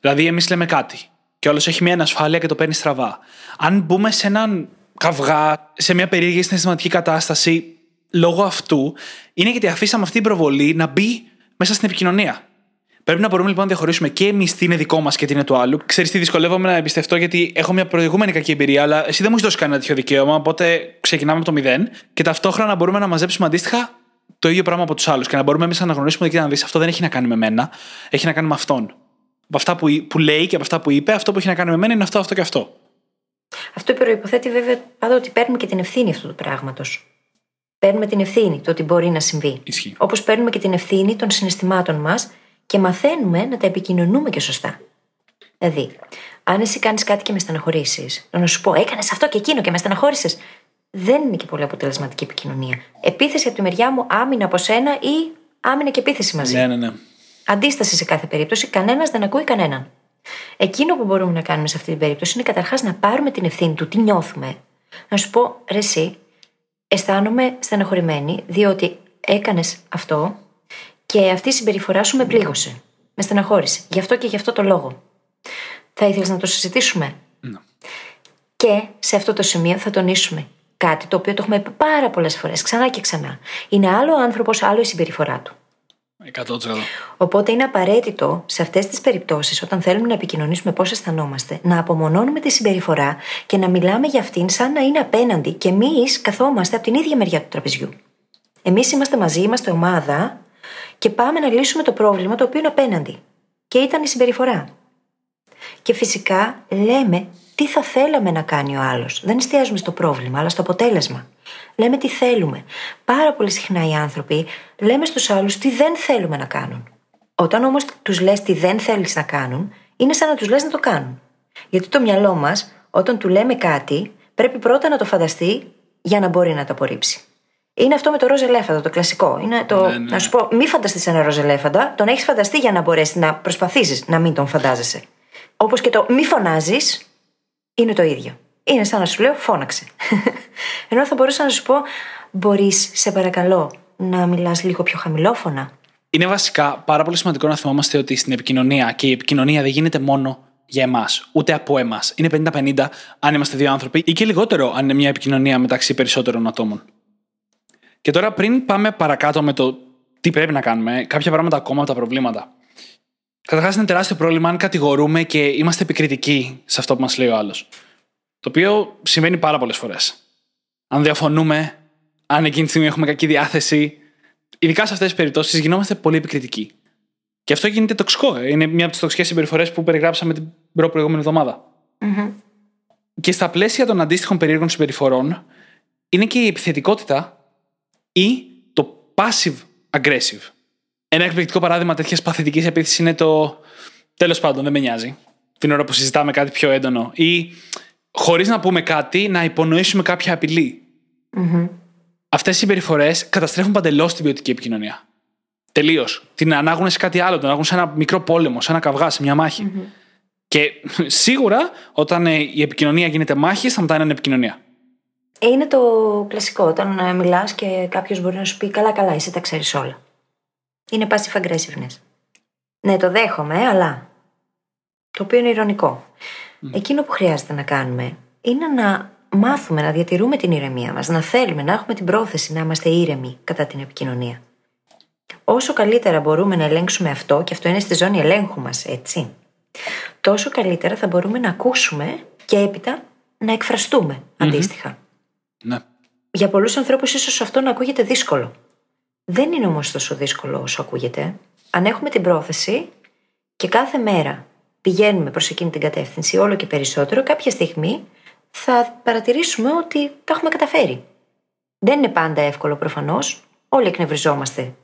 [SPEAKER 1] Δηλαδή, εμείς λέμε κάτι και όλο έχει μια ανασφάλεια και το παίρνει στραβά. Αν μπούμε σε έναν καυγά, σε μια περίεργη συναισθηματική κατάσταση, λόγω αυτού, είναι γιατί αφήσαμε αυτή την προβολή να μπει μέσα στην επικοινωνία. Πρέπει να μπορούμε λοιπόν να διαχωρίσουμε και εμείς τι είναι δικό μας και τι είναι του άλλου. Ξέρεις τι δυσκολεύομαι να εμπιστευτώ γιατί έχω μια προηγούμενη κακή εμπειρία, αλλά εσύ δεν μου έχεις δώσει κανένα τέτοιο δικαίωμα. Οπότε ξεκινάμε από το μηδέν και ταυτόχρονα μπορούμε να μαζέψουμε αντίστοιχα το ίδιο πράγμα από τους άλλους και να μπορούμε εμείς να αναγνωρίσουμε ότι να δεις αυτό δεν έχει να κάνει με μένα, έχει να κάνει με αυτόν. Από αυτά που, που λέει και από αυτά που είπε, αυτό που έχει να κάνει με μένα είναι αυτό, αυτό και αυτό.
[SPEAKER 2] Αυτό προποθέτει βέβαια πάντα ότι παίρνουμε και την ευθύνη αυτού του πράγματος. Παίρνουμε την ευθύνη το ότι μπορεί να συμβεί. Όπως παίρνουμε και την ευθύνη των συναισθημάτων μας και μαθαίνουμε να τα επικοινωνούμε και σωστά. Δηλαδή, αν εσύ κάνεις κάτι και με στεναχωρήσεις, να σου πω, έκανες αυτό και εκείνο και με στεναχώρησες, δεν είναι και πολύ αποτελεσματική επικοινωνία. Επίθεση από τη μεριά μου, άμυνα από σένα ή άμυνα και επίθεση μαζί.
[SPEAKER 1] Ναι, ναι, ναι.
[SPEAKER 2] Αντίσταση σε κάθε περίπτωση, κανένας δεν ακούει κανέναν. Εκείνο που μπορούμε να κάνουμε σε αυτή την περίπτωση είναι καταρχάς να πάρουμε την ευθύνη του τι νιώθουμε. Να σου πω, ρε, εσύ, αισθάνομαι στεναχωρημένη, διότι έκανες αυτό και αυτή η συμπεριφορά σου με πλήγωσε. Με στεναχώρησε. Γι' αυτό και γι' αυτό το λόγο. Θα ήθελες να το συζητήσουμε;
[SPEAKER 1] Ναι.
[SPEAKER 2] Και σε αυτό το σημείο θα τονίσουμε κάτι το οποίο το έχουμε πει πάρα πολλές φορές, ξανά και ξανά. Είναι άλλο ο άνθρωπος, άλλο η συμπεριφορά του.
[SPEAKER 1] 100%.
[SPEAKER 2] Οπότε είναι απαραίτητο σε αυτές τις περιπτώσεις, όταν θέλουμε να επικοινωνήσουμε πώς αισθανόμαστε, να απομονώνουμε τη συμπεριφορά και να μιλάμε για αυτήν σαν να είναι απέναντι και εμείς καθόμαστε από την ίδια μεριά του τραπεζιού. Εμείς είμαστε μαζί, είμαστε ομάδα και πάμε να λύσουμε το πρόβλημα το οποίο είναι απέναντι. Και ήταν η συμπεριφορά. Και φυσικά λέμε τι θα θέλαμε να κάνει ο άλλος. Δεν εστιάζουμε στο πρόβλημα, αλλά στο αποτέλεσμα. Λέμε τι θέλουμε. Πάρα πολύ συχνά οι άνθρωποι λέμε στους άλλους τι δεν θέλουμε να κάνουν. Όταν όμως τους λες τι δεν θέλεις να κάνουν, είναι σαν να τους λες να το κάνουν. Γιατί το μυαλό μας, όταν του λέμε κάτι, πρέπει πρώτα να το φανταστεί για να μπορεί να το απορρίψει. Είναι αυτό με το ροζ ελέφαντα, το κλασικό. Είναι το,
[SPEAKER 1] Ναι, ναι.
[SPEAKER 2] Να σου πω, μη φανταστείς ένα ροζ ελέφαντα, τον έχεις φανταστεί για να μπορέσεις να προσπαθήσεις να μην τον φαντάζεσαι. Όπως και το μη φωνάζεις, είναι το ίδιο. Είναι σαν να σου λέω, φώναξε. Ενώ θα μπορούσα να σου πω, μπορείς, σε παρακαλώ, να μιλάς λίγο πιο χαμηλόφωνα.
[SPEAKER 1] Είναι βασικά πάρα πολύ σημαντικό να θυμόμαστε ότι στην επικοινωνία και η επικοινωνία δεν γίνεται μόνο για εμάς, ούτε από εμάς. Είναι 50-50 αν είμαστε δύο άνθρωποι ή και λιγότερο αν είναι μια επικοινωνία μεταξύ περισσότερων ατόμων. Και τώρα, πριν πάμε παρακάτω με το τι πρέπει να κάνουμε, κάποια πράγματα ακόμα από τα προβλήματα. Καταρχάς, είναι τεράστιο πρόβλημα αν κατηγορούμε και είμαστε επικριτικοί σε αυτό που μας λέει ο άλλος. Το οποίο συμβαίνει πάρα πολλές φορές. Αν διαφωνούμε, αν εκείνη τη στιγμή έχουμε κακή διάθεση, ειδικά σε αυτές τις περιπτώσεις γινόμαστε πολύ επικριτικοί. Και αυτό γίνεται τοξικό. ε. Είναι μια από τις τοξικές συμπεριφορές που περιγράψαμε την προ- προηγούμενη εβδομάδα. Και στα πλαίσια των αντίστοιχων περίεργων συμπεριφορών είναι και η επιθετικότητα ή το passive aggressive. Ένα εκπληκτικό παράδειγμα τέτοιας παθητικής επίθεσης είναι το τέλος πάντων, δεν με νοιάζει. Την ώρα που συζητάμε κάτι πιο έντονο. Ή χωρίς να πούμε κάτι, να υπονοήσουμε κάποια απειλή. Αυτές οι συμπεριφορές καταστρέφουν παντελώς την ποιοτική επικοινωνία. Τελείως. Την ανάγουν σε κάτι άλλο, την ανάγουν σε ένα μικρό πόλεμο, σε ένα καυγά, σε μια μάχη. Και σίγουρα όταν ε, η επικοινωνία γίνεται μάχη, σταματάει να είναι επικοινωνία.
[SPEAKER 2] Ε, Είναι το κλασικό. Όταν μιλάς και κάποιος μπορεί να σου πει: Καλά, καλά, εσύ τα ξέρεις όλα. Είναι passive aggressiveness. Ναι, το δέχομαι, αλλά. Το οποίο είναι ηρωνικό. Εκείνο που χρειάζεται να κάνουμε είναι να μάθουμε να διατηρούμε την ηρεμία μας, να θέλουμε να έχουμε την πρόθεση να είμαστε ήρεμοι κατά την επικοινωνία. Όσο καλύτερα μπορούμε να ελέγξουμε αυτό, και αυτό είναι στη ζώνη ελέγχου μας, έτσι, τόσο καλύτερα θα μπορούμε να ακούσουμε και έπειτα να εκφραστούμε αντίστοιχα.
[SPEAKER 1] Ναι.
[SPEAKER 2] Για πολλούς ανθρώπους, ίσως αυτό να ακούγεται δύσκολο. Δεν είναι όμως τόσο δύσκολο όσο ακούγεται. Αν έχουμε την πρόθεση και κάθε μέρα πηγαίνουμε προς εκείνη την κατεύθυνση όλο και περισσότερο, κάποια στιγμή θα παρατηρήσουμε ότι τα έχουμε καταφέρει. Δεν είναι πάντα εύκολο προφανώς. Όλοι εκνευριζόμαστε.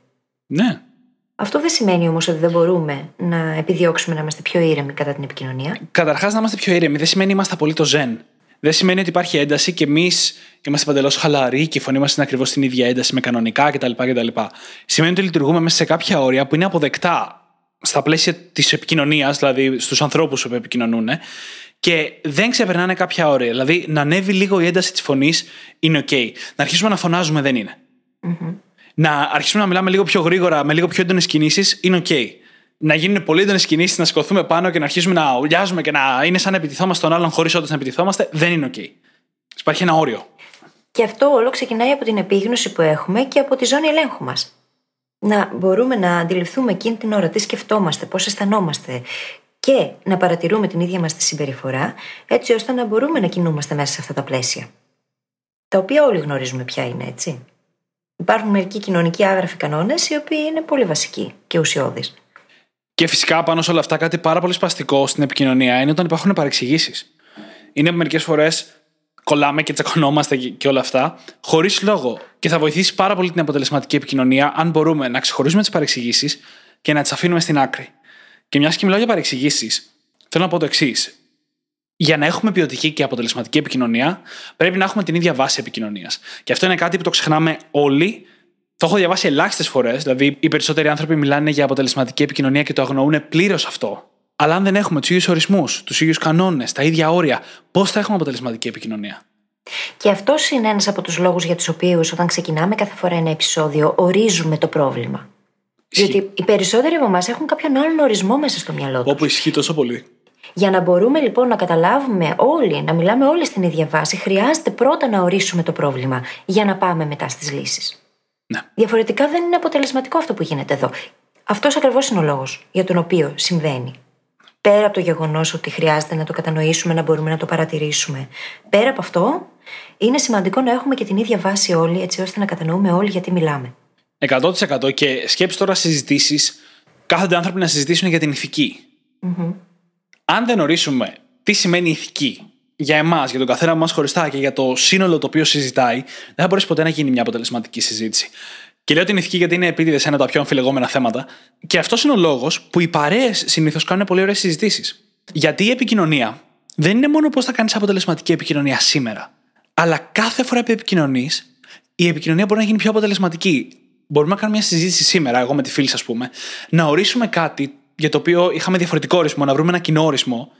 [SPEAKER 1] Ναι.
[SPEAKER 2] Αυτό δεν σημαίνει όμως ότι δεν μπορούμε να επιδιώξουμε να είμαστε πιο ήρεμοι κατά την επικοινωνία.
[SPEAKER 1] Καταρχάς, να είμαστε πιο ήρεμοι δεν σημαίνει είμαστε απολύτως ζεν. Δεν σημαίνει ότι υπάρχει ένταση και εμείς είμαστε παντελώς χαλαροί και η φωνή μας είναι ακριβώς στην ίδια ένταση με κανονικά κτλ. κτλ. Σημαίνει ότι λειτουργούμε μέσα σε κάποια όρια που είναι αποδεκτά στα πλαίσια της επικοινωνίας, δηλαδή στους ανθρώπους που επικοινωνούν, και δεν ξεπερνάνε κάποια όρια. Δηλαδή, να ανέβει λίγο η ένταση της φωνής είναι OK. Να αρχίσουμε να φωνάζουμε δεν είναι. Να αρχίσουμε να μιλάμε λίγο πιο γρήγορα, με λίγο πιο έντονες κινήσεις είναι OK. Να γίνουν πολύ έντονες κινήσεις, να σηκωθούμε πάνω και να αρχίσουμε να ουλιάζουμε και να είναι σαν να επιτιθόμαστε τον άλλον χωρίς όντως να επιτιθόμαστε, δεν είναι OK. Υπάρχει ένα όριο.
[SPEAKER 2] Και αυτό όλο ξεκινάει από την επίγνωση που έχουμε και από τη ζώνη ελέγχου μας. Να μπορούμε να αντιληφθούμε εκείνη την ώρα τι σκεφτόμαστε, πώς αισθανόμαστε και να παρατηρούμε την ίδια μας τη συμπεριφορά, έτσι ώστε να μπορούμε να κινούμαστε μέσα σε αυτά τα πλαίσια. Τα οποία όλοι γνωρίζουμε ποια είναι, έτσι. Υπάρχουν μερικοί κοινωνικοί άγραφοι κανόνες, οι οποίοι είναι πολύ βασικοί και ουσιώδεις.
[SPEAKER 1] Και φυσικά πάνω σε όλα αυτά, κάτι πάρα πολύ σπαστικό στην επικοινωνία είναι όταν υπάρχουν παρεξηγήσεις. Είναι που μερικές φορές κολλάμε και τσακωνόμαστε και- και όλα αυτά, χωρίς λόγο. Και θα βοηθήσει πάρα πολύ την αποτελεσματική επικοινωνία αν μπορούμε να ξεχωρίζουμε τις παρεξηγήσεις και να τις αφήνουμε στην άκρη. Και μιας και μιλάω για παρεξηγήσεις, θέλω να πω το εξής. Για να έχουμε ποιοτική και αποτελεσματική επικοινωνία, πρέπει να έχουμε την ίδια βάση επικοινωνίας. Και αυτό είναι κάτι που το ξεχνάμε όλοι. Το έχω διαβάσει ελάχιστες φορές. Δηλαδή, οι περισσότεροι άνθρωποι μιλάνε για αποτελεσματική επικοινωνία και το αγνοούν πλήρως αυτό. Αλλά αν δεν έχουμε τους ίδιους ορισμούς, τους ίδιους κανόνες, τα ίδια όρια, πώς θα έχουμε αποτελεσματική επικοινωνία;
[SPEAKER 2] Και αυτός είναι ένας από τους λόγους για τους οποίους, όταν ξεκινάμε κάθε φορά ένα επεισόδιο, ορίζουμε το πρόβλημα. Διότι οι περισσότεροι από εμάς έχουν κάποιον άλλον ορισμό μέσα στο μυαλό τους.
[SPEAKER 1] Όπου ισχύει τόσο πολύ.
[SPEAKER 2] Για να μπορούμε λοιπόν να καταλάβουμε όλοι, να μιλάμε όλοι στην ίδια βάση, χρειάζεται πρώτα να ορίσουμε το πρόβλημα για να πάμε μετά στις λύσεις.
[SPEAKER 1] Ναι.
[SPEAKER 2] Διαφορετικά δεν είναι αποτελεσματικό αυτό που γίνεται εδώ. Αυτός ακριβώς είναι ο λόγος για τον οποίο συμβαίνει. Πέρα από το γεγονός ότι χρειάζεται να το κατανοήσουμε, να μπορούμε να το παρατηρήσουμε. Πέρα από αυτό, είναι σημαντικό να έχουμε και την ίδια βάση όλοι, έτσι ώστε να κατανοούμε όλοι γιατί μιλάμε.
[SPEAKER 1] 100% και σκέψει τώρα συζητήσεις. Κάθονται άνθρωποι να συζητήσουν για την ηθικη Αν δεν ορίσουμε τι σημαίνει ηθική για εμάς, για τον καθένα μας χωριστά και για το σύνολο το οποίο συζητάει, δεν θα μπορέσει ποτέ να γίνει μια αποτελεσματική συζήτηση. Και λέω την ηθική γιατί είναι επίτηδες ένα από τα πιο αμφιλεγόμενα θέματα. Και αυτός είναι ο λόγος που οι παρέες συνήθως κάνουν πολύ ωραίες συζητήσεις. Γιατί η επικοινωνία δεν είναι μόνο πώς θα κάνεις αποτελεσματική επικοινωνία σήμερα, αλλά κάθε φορά που επικοινωνείς, η επικοινωνία μπορεί να γίνει πιο αποτελεσματική. Μπορούμε να κάνουμε μια συζήτηση σήμερα, εγώ με τη φίλη, ας πούμε, να ορίσουμε κάτι για το οποίο είχαμε διαφορετικό ορισμό, να βρούμε ένα κοινό ορισμό.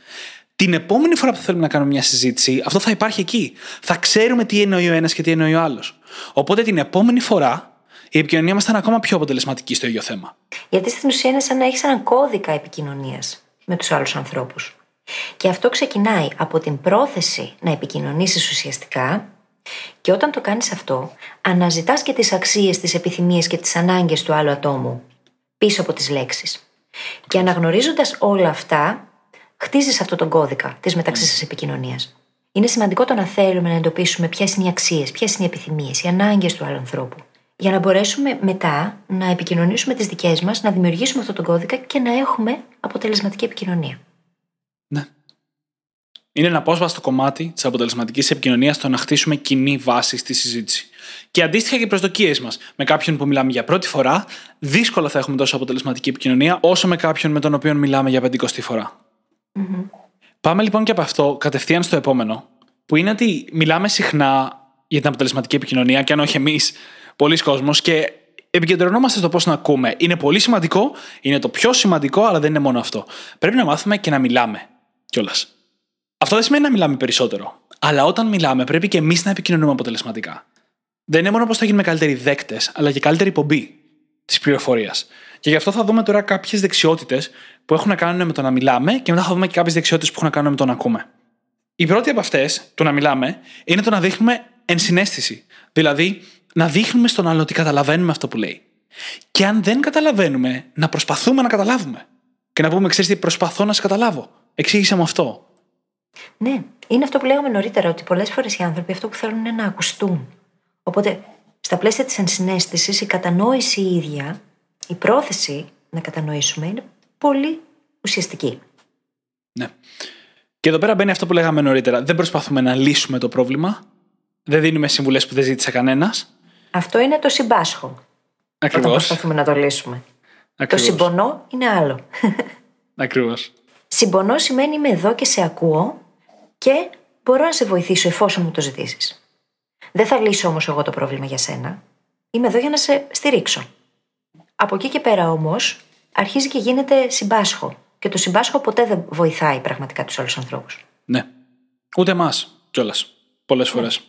[SPEAKER 1] Την επόμενη φορά που θα θέλουμε να κάνουμε μια συζήτηση, αυτό θα υπάρχει εκεί. Θα ξέρουμε τι εννοεί ο ένας και τι εννοεί ο άλλος. Οπότε την επόμενη φορά η επικοινωνία μας θα είναι ακόμα πιο αποτελεσματική στο ίδιο θέμα.
[SPEAKER 2] Γιατί στην ουσία είναι σαν να έχεις έναν κώδικα επικοινωνίας με τους άλλους ανθρώπους. Και αυτό ξεκινάει από την πρόθεση να επικοινωνήσεις ουσιαστικά και όταν το κάνεις αυτό, αναζητάς και τις αξίες, τις επιθυμίες και τις ανάγκες του άλλου ατόμου πίσω από τις λέξεις. Και αναγνωρίζοντας όλα αυτά, χτίζεις αυτό τον κώδικα της μεταξύ σας επικοινωνίας. Είναι σημαντικό το να θέλουμε να εντοπίσουμε ποιες είναι οι αξίες, ποιες είναι οι επιθυμίες, οι ανάγκες του άλλου ανθρώπου. Για να μπορέσουμε μετά να επικοινωνήσουμε τις δικές μας, να δημιουργήσουμε αυτό τον κώδικα και να έχουμε αποτελεσματική επικοινωνία.
[SPEAKER 1] Ναι. Είναι ένα απόσπαστο κομμάτι της αποτελεσματικής επικοινωνίας το να χτίσουμε κοινή βάση στη συζήτηση. Και αντίστοιχα και οι προσδοκίες μας. Με κάποιον που μιλάμε για πρώτη φορά, δύσκολα θα έχουμε τόσο αποτελεσματική επικοινωνία όσο με κάποιον με τον οποίο μιλάμε για πεντηκοστή φορά. Mm-hmm. Πάμε λοιπόν και από αυτό κατευθείαν στο επόμενο, που είναι ότι μιλάμε συχνά για την αποτελεσματική επικοινωνία, και αν όχι εμείς, πολλοί κόσμοι, και επικεντρωνόμαστε στο πώς να ακούμε. Είναι πολύ σημαντικό, είναι το πιο σημαντικό, αλλά δεν είναι μόνο αυτό. Πρέπει να μάθουμε και να μιλάμε κιόλας. Αυτό δεν σημαίνει να μιλάμε περισσότερο. Αλλά όταν μιλάμε, πρέπει και εμείς να επικοινωνούμε αποτελεσματικά. Δεν είναι μόνο πώς θα γίνουμε καλύτεροι δέκτες, αλλά και καλύτερη υπομπή της πληροφορίας. Και γι' αυτό θα δούμε τώρα κάποιες δεξιότητες που έχουν να κάνουν με το να μιλάμε και μετά θα δούμε και κάποιες δεξιότητες που έχουν να κάνουν με το να ακούμε. Η πρώτη από αυτές, το να μιλάμε, είναι το να δείχνουμε ενσυναίσθηση. Δηλαδή, να δείχνουμε στον άλλο ότι καταλαβαίνουμε αυτό που λέει. Και αν δεν καταλαβαίνουμε, να προσπαθούμε να καταλάβουμε. Και να πούμε, ξέρεις τι, προσπαθώ να σε καταλάβω. Εξήγησε μου αυτό.
[SPEAKER 2] Ναι, είναι αυτό που λέγαμε νωρίτερα, ότι πολλές φορές οι άνθρωποι αυτό που θέλουν είναι να ακουστούν. Οπότε, στα πλαίσια της ενσυναίσθησης, η κατανόηση η ίδια, η πρόθεση να κατανοήσουμε είναι πολύ ουσιαστική.
[SPEAKER 1] Ναι. Και εδώ πέρα μπαίνει αυτό που λέγαμε νωρίτερα. Δεν προσπαθούμε να λύσουμε το πρόβλημα. Δεν δίνουμε συμβουλές που δεν ζήτησε κανένας.
[SPEAKER 2] Αυτό είναι το συμπάσχο.
[SPEAKER 1] Ακριβώς.
[SPEAKER 2] Όταν προσπαθούμε να το λύσουμε.
[SPEAKER 1] Ακριβώς.
[SPEAKER 2] Το συμπονώ είναι άλλο.
[SPEAKER 1] Ακριβώς.
[SPEAKER 2] Συμπονώ σημαίνει είμαι εδώ και σε ακούω και μπορώ να σε βοηθήσω εφόσον μου το ζητήσεις. Δεν θα λύσω όμως εγώ το πρόβλημα για σένα. Είμαι εδώ για να σε στηρίξω. Από εκεί και πέρα όμως αρχίζει και γίνεται συμπάσχο. Και το συμπάσχο ποτέ δεν βοηθάει πραγματικά τους άλλους ανθρώπους.
[SPEAKER 1] Ναι. Ούτε εμάς κιόλας. Πολλές φορές.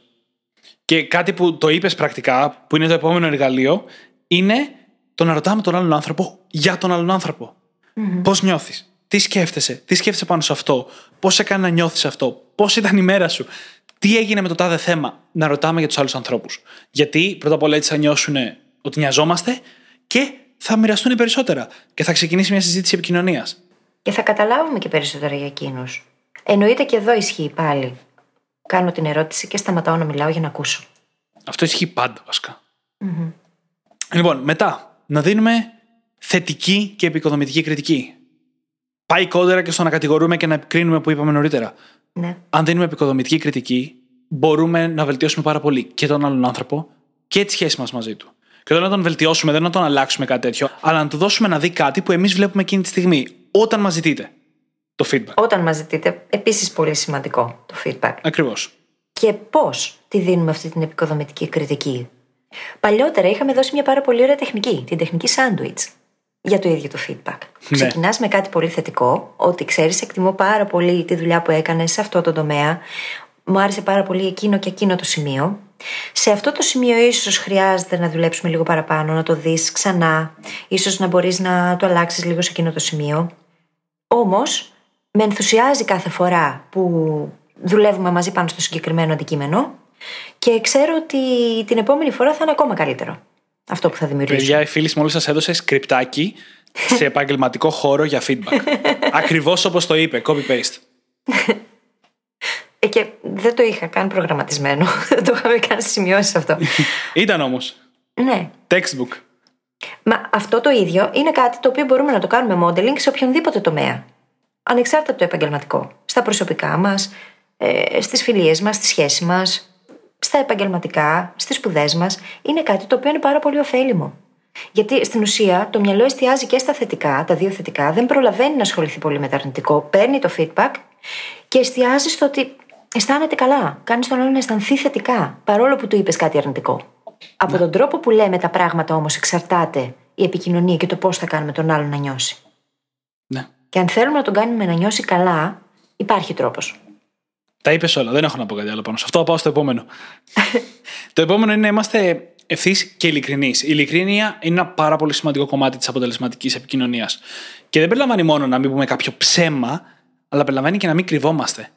[SPEAKER 1] Και κάτι που το είπες πρακτικά, που είναι το επόμενο εργαλείο, είναι το να ρωτάμε τον άλλον άνθρωπο για τον άλλον άνθρωπο. Mm-hmm. Πώς νιώθεις, τι σκέφτεσαι, τι σκέφτεσαι πάνω σε αυτό, πώς σε κάνει να νιώθεις αυτό, πώς ήταν η μέρα σου, τι έγινε με το τάδε θέμα; Να ρωτάμε για τους άλλους ανθρώπους. Γιατί πρώτα απ' όλα έτσι θα νιώσουν ότι νοιαζόμαστε και θα μοιραστούν περισσότερα και θα ξεκινήσει μια συζήτηση επικοινωνίας.
[SPEAKER 2] Και θα καταλάβουμε και περισσότερα για εκείνους. Εννοείται και εδώ ισχύει πάλι. Κάνω την ερώτηση και σταματάω να μιλάω για να ακούσω.
[SPEAKER 1] Αυτό ισχύει πάντα βασικά. Mm-hmm. Λοιπόν, μετά, να δίνουμε θετική και επικοδομητική κριτική. Πάει κόντρα και στο να κατηγορούμε και να επικρίνουμε που είπαμε νωρίτερα.
[SPEAKER 2] Ναι.
[SPEAKER 1] Αν δίνουμε επικοδομητική κριτική, μπορούμε να βελτιώσουμε πάρα πολύ και τον άλλον άνθρωπο και τη σχέση μας μαζί του. Και όταν να τον βελτιώσουμε, δεν να τον αλλάξουμε κάτι τέτοιο, αλλά να του δώσουμε να δει κάτι που εμείς βλέπουμε εκείνη τη στιγμή, όταν μας ζητείτε το feedback.
[SPEAKER 2] Όταν μας ζητείτε, επίσης πολύ σημαντικό το feedback.
[SPEAKER 1] Ακριβώς.
[SPEAKER 2] Και πώς τη δίνουμε αυτή την επικοδομητική κριτική. Παλιότερα είχαμε δώσει μια πάρα πολύ ωραία τεχνική, την τεχνική sandwich, για το ίδιο το feedback. Ναι. Ξεκινάς με κάτι πολύ θετικό, ότι ξέρεις, εκτιμώ πάρα πολύ τη δουλειά που έκανες σε αυτό το τομέα. Μου άρεσε πάρα πολύ εκείνο και εκείνο το σημείο. Σε αυτό το σημείο ίσως χρειάζεται να δουλέψουμε λίγο παραπάνω, να το δεις ξανά, ίσως να μπορείς να το αλλάξεις λίγο σε εκείνο το σημείο. Όμως, με ενθουσιάζει κάθε φορά που δουλεύουμε μαζί πάνω στο συγκεκριμένο αντικείμενο και ξέρω ότι την επόμενη φορά θα είναι ακόμα καλύτερο αυτό που θα δημιουργήσουμε.
[SPEAKER 1] Παιδιά, η φίλη μόλις σας έδωσε σκριπτάκι σε επαγγελματικό χώρο για feedback. Ακριβώς όπως το είπε, copy-paste.
[SPEAKER 2] Ε, και δεν το είχα καν προγραμματισμένο. Δεν το είχαμε καν σημειώσει αυτό.
[SPEAKER 1] Ήταν όμως.
[SPEAKER 2] Ναι.
[SPEAKER 1] Textbook.
[SPEAKER 2] Μα αυτό το ίδιο είναι κάτι το οποίο μπορούμε να το κάνουμε modeling σε οποιονδήποτε τομέα. Ανεξάρτητα από το επαγγελματικό. Στα προσωπικά μας, ε, στις φιλίες μας, στη σχέση μας, στα επαγγελματικά, στις σπουδές μας. Είναι κάτι το οποίο είναι πάρα πολύ ωφέλιμο. Γιατί στην ουσία το μυαλό εστιάζει και στα θετικά, τα δύο θετικά, δεν προλαβαίνει να ασχοληθεί πολύ με το αρνητικό. Παίρνει το feedback και εστιάζει στο ότι αισθάνεται καλά. Κάνεις τον άλλον να αισθανθεί θετικά, παρόλο που του είπες κάτι αρνητικό. Από τον τρόπο που λέμε τα πράγματα όμως εξαρτάται η επικοινωνία και το πώς θα κάνουμε τον άλλον να νιώσει.
[SPEAKER 1] Ναι.
[SPEAKER 2] Και αν θέλουμε να τον κάνουμε να νιώσει καλά, υπάρχει τρόπος.
[SPEAKER 1] Τα είπες όλα. Δεν έχω να πω κάτι άλλο πάνω σε αυτό. Πάω στο επόμενο. το επόμενο είναι να είμαστε ευθύς και ειλικρινείς. Η ειλικρίνεια είναι ένα πάρα πολύ σημαντικό κομμάτι της αποτελεσματικής επικοινωνίας. Και δεν περιλαμβάνει μόνο να μην πούμε κάποιο ψέμα, αλλά περιλαμβάνει και να μην κρυβόμαστε.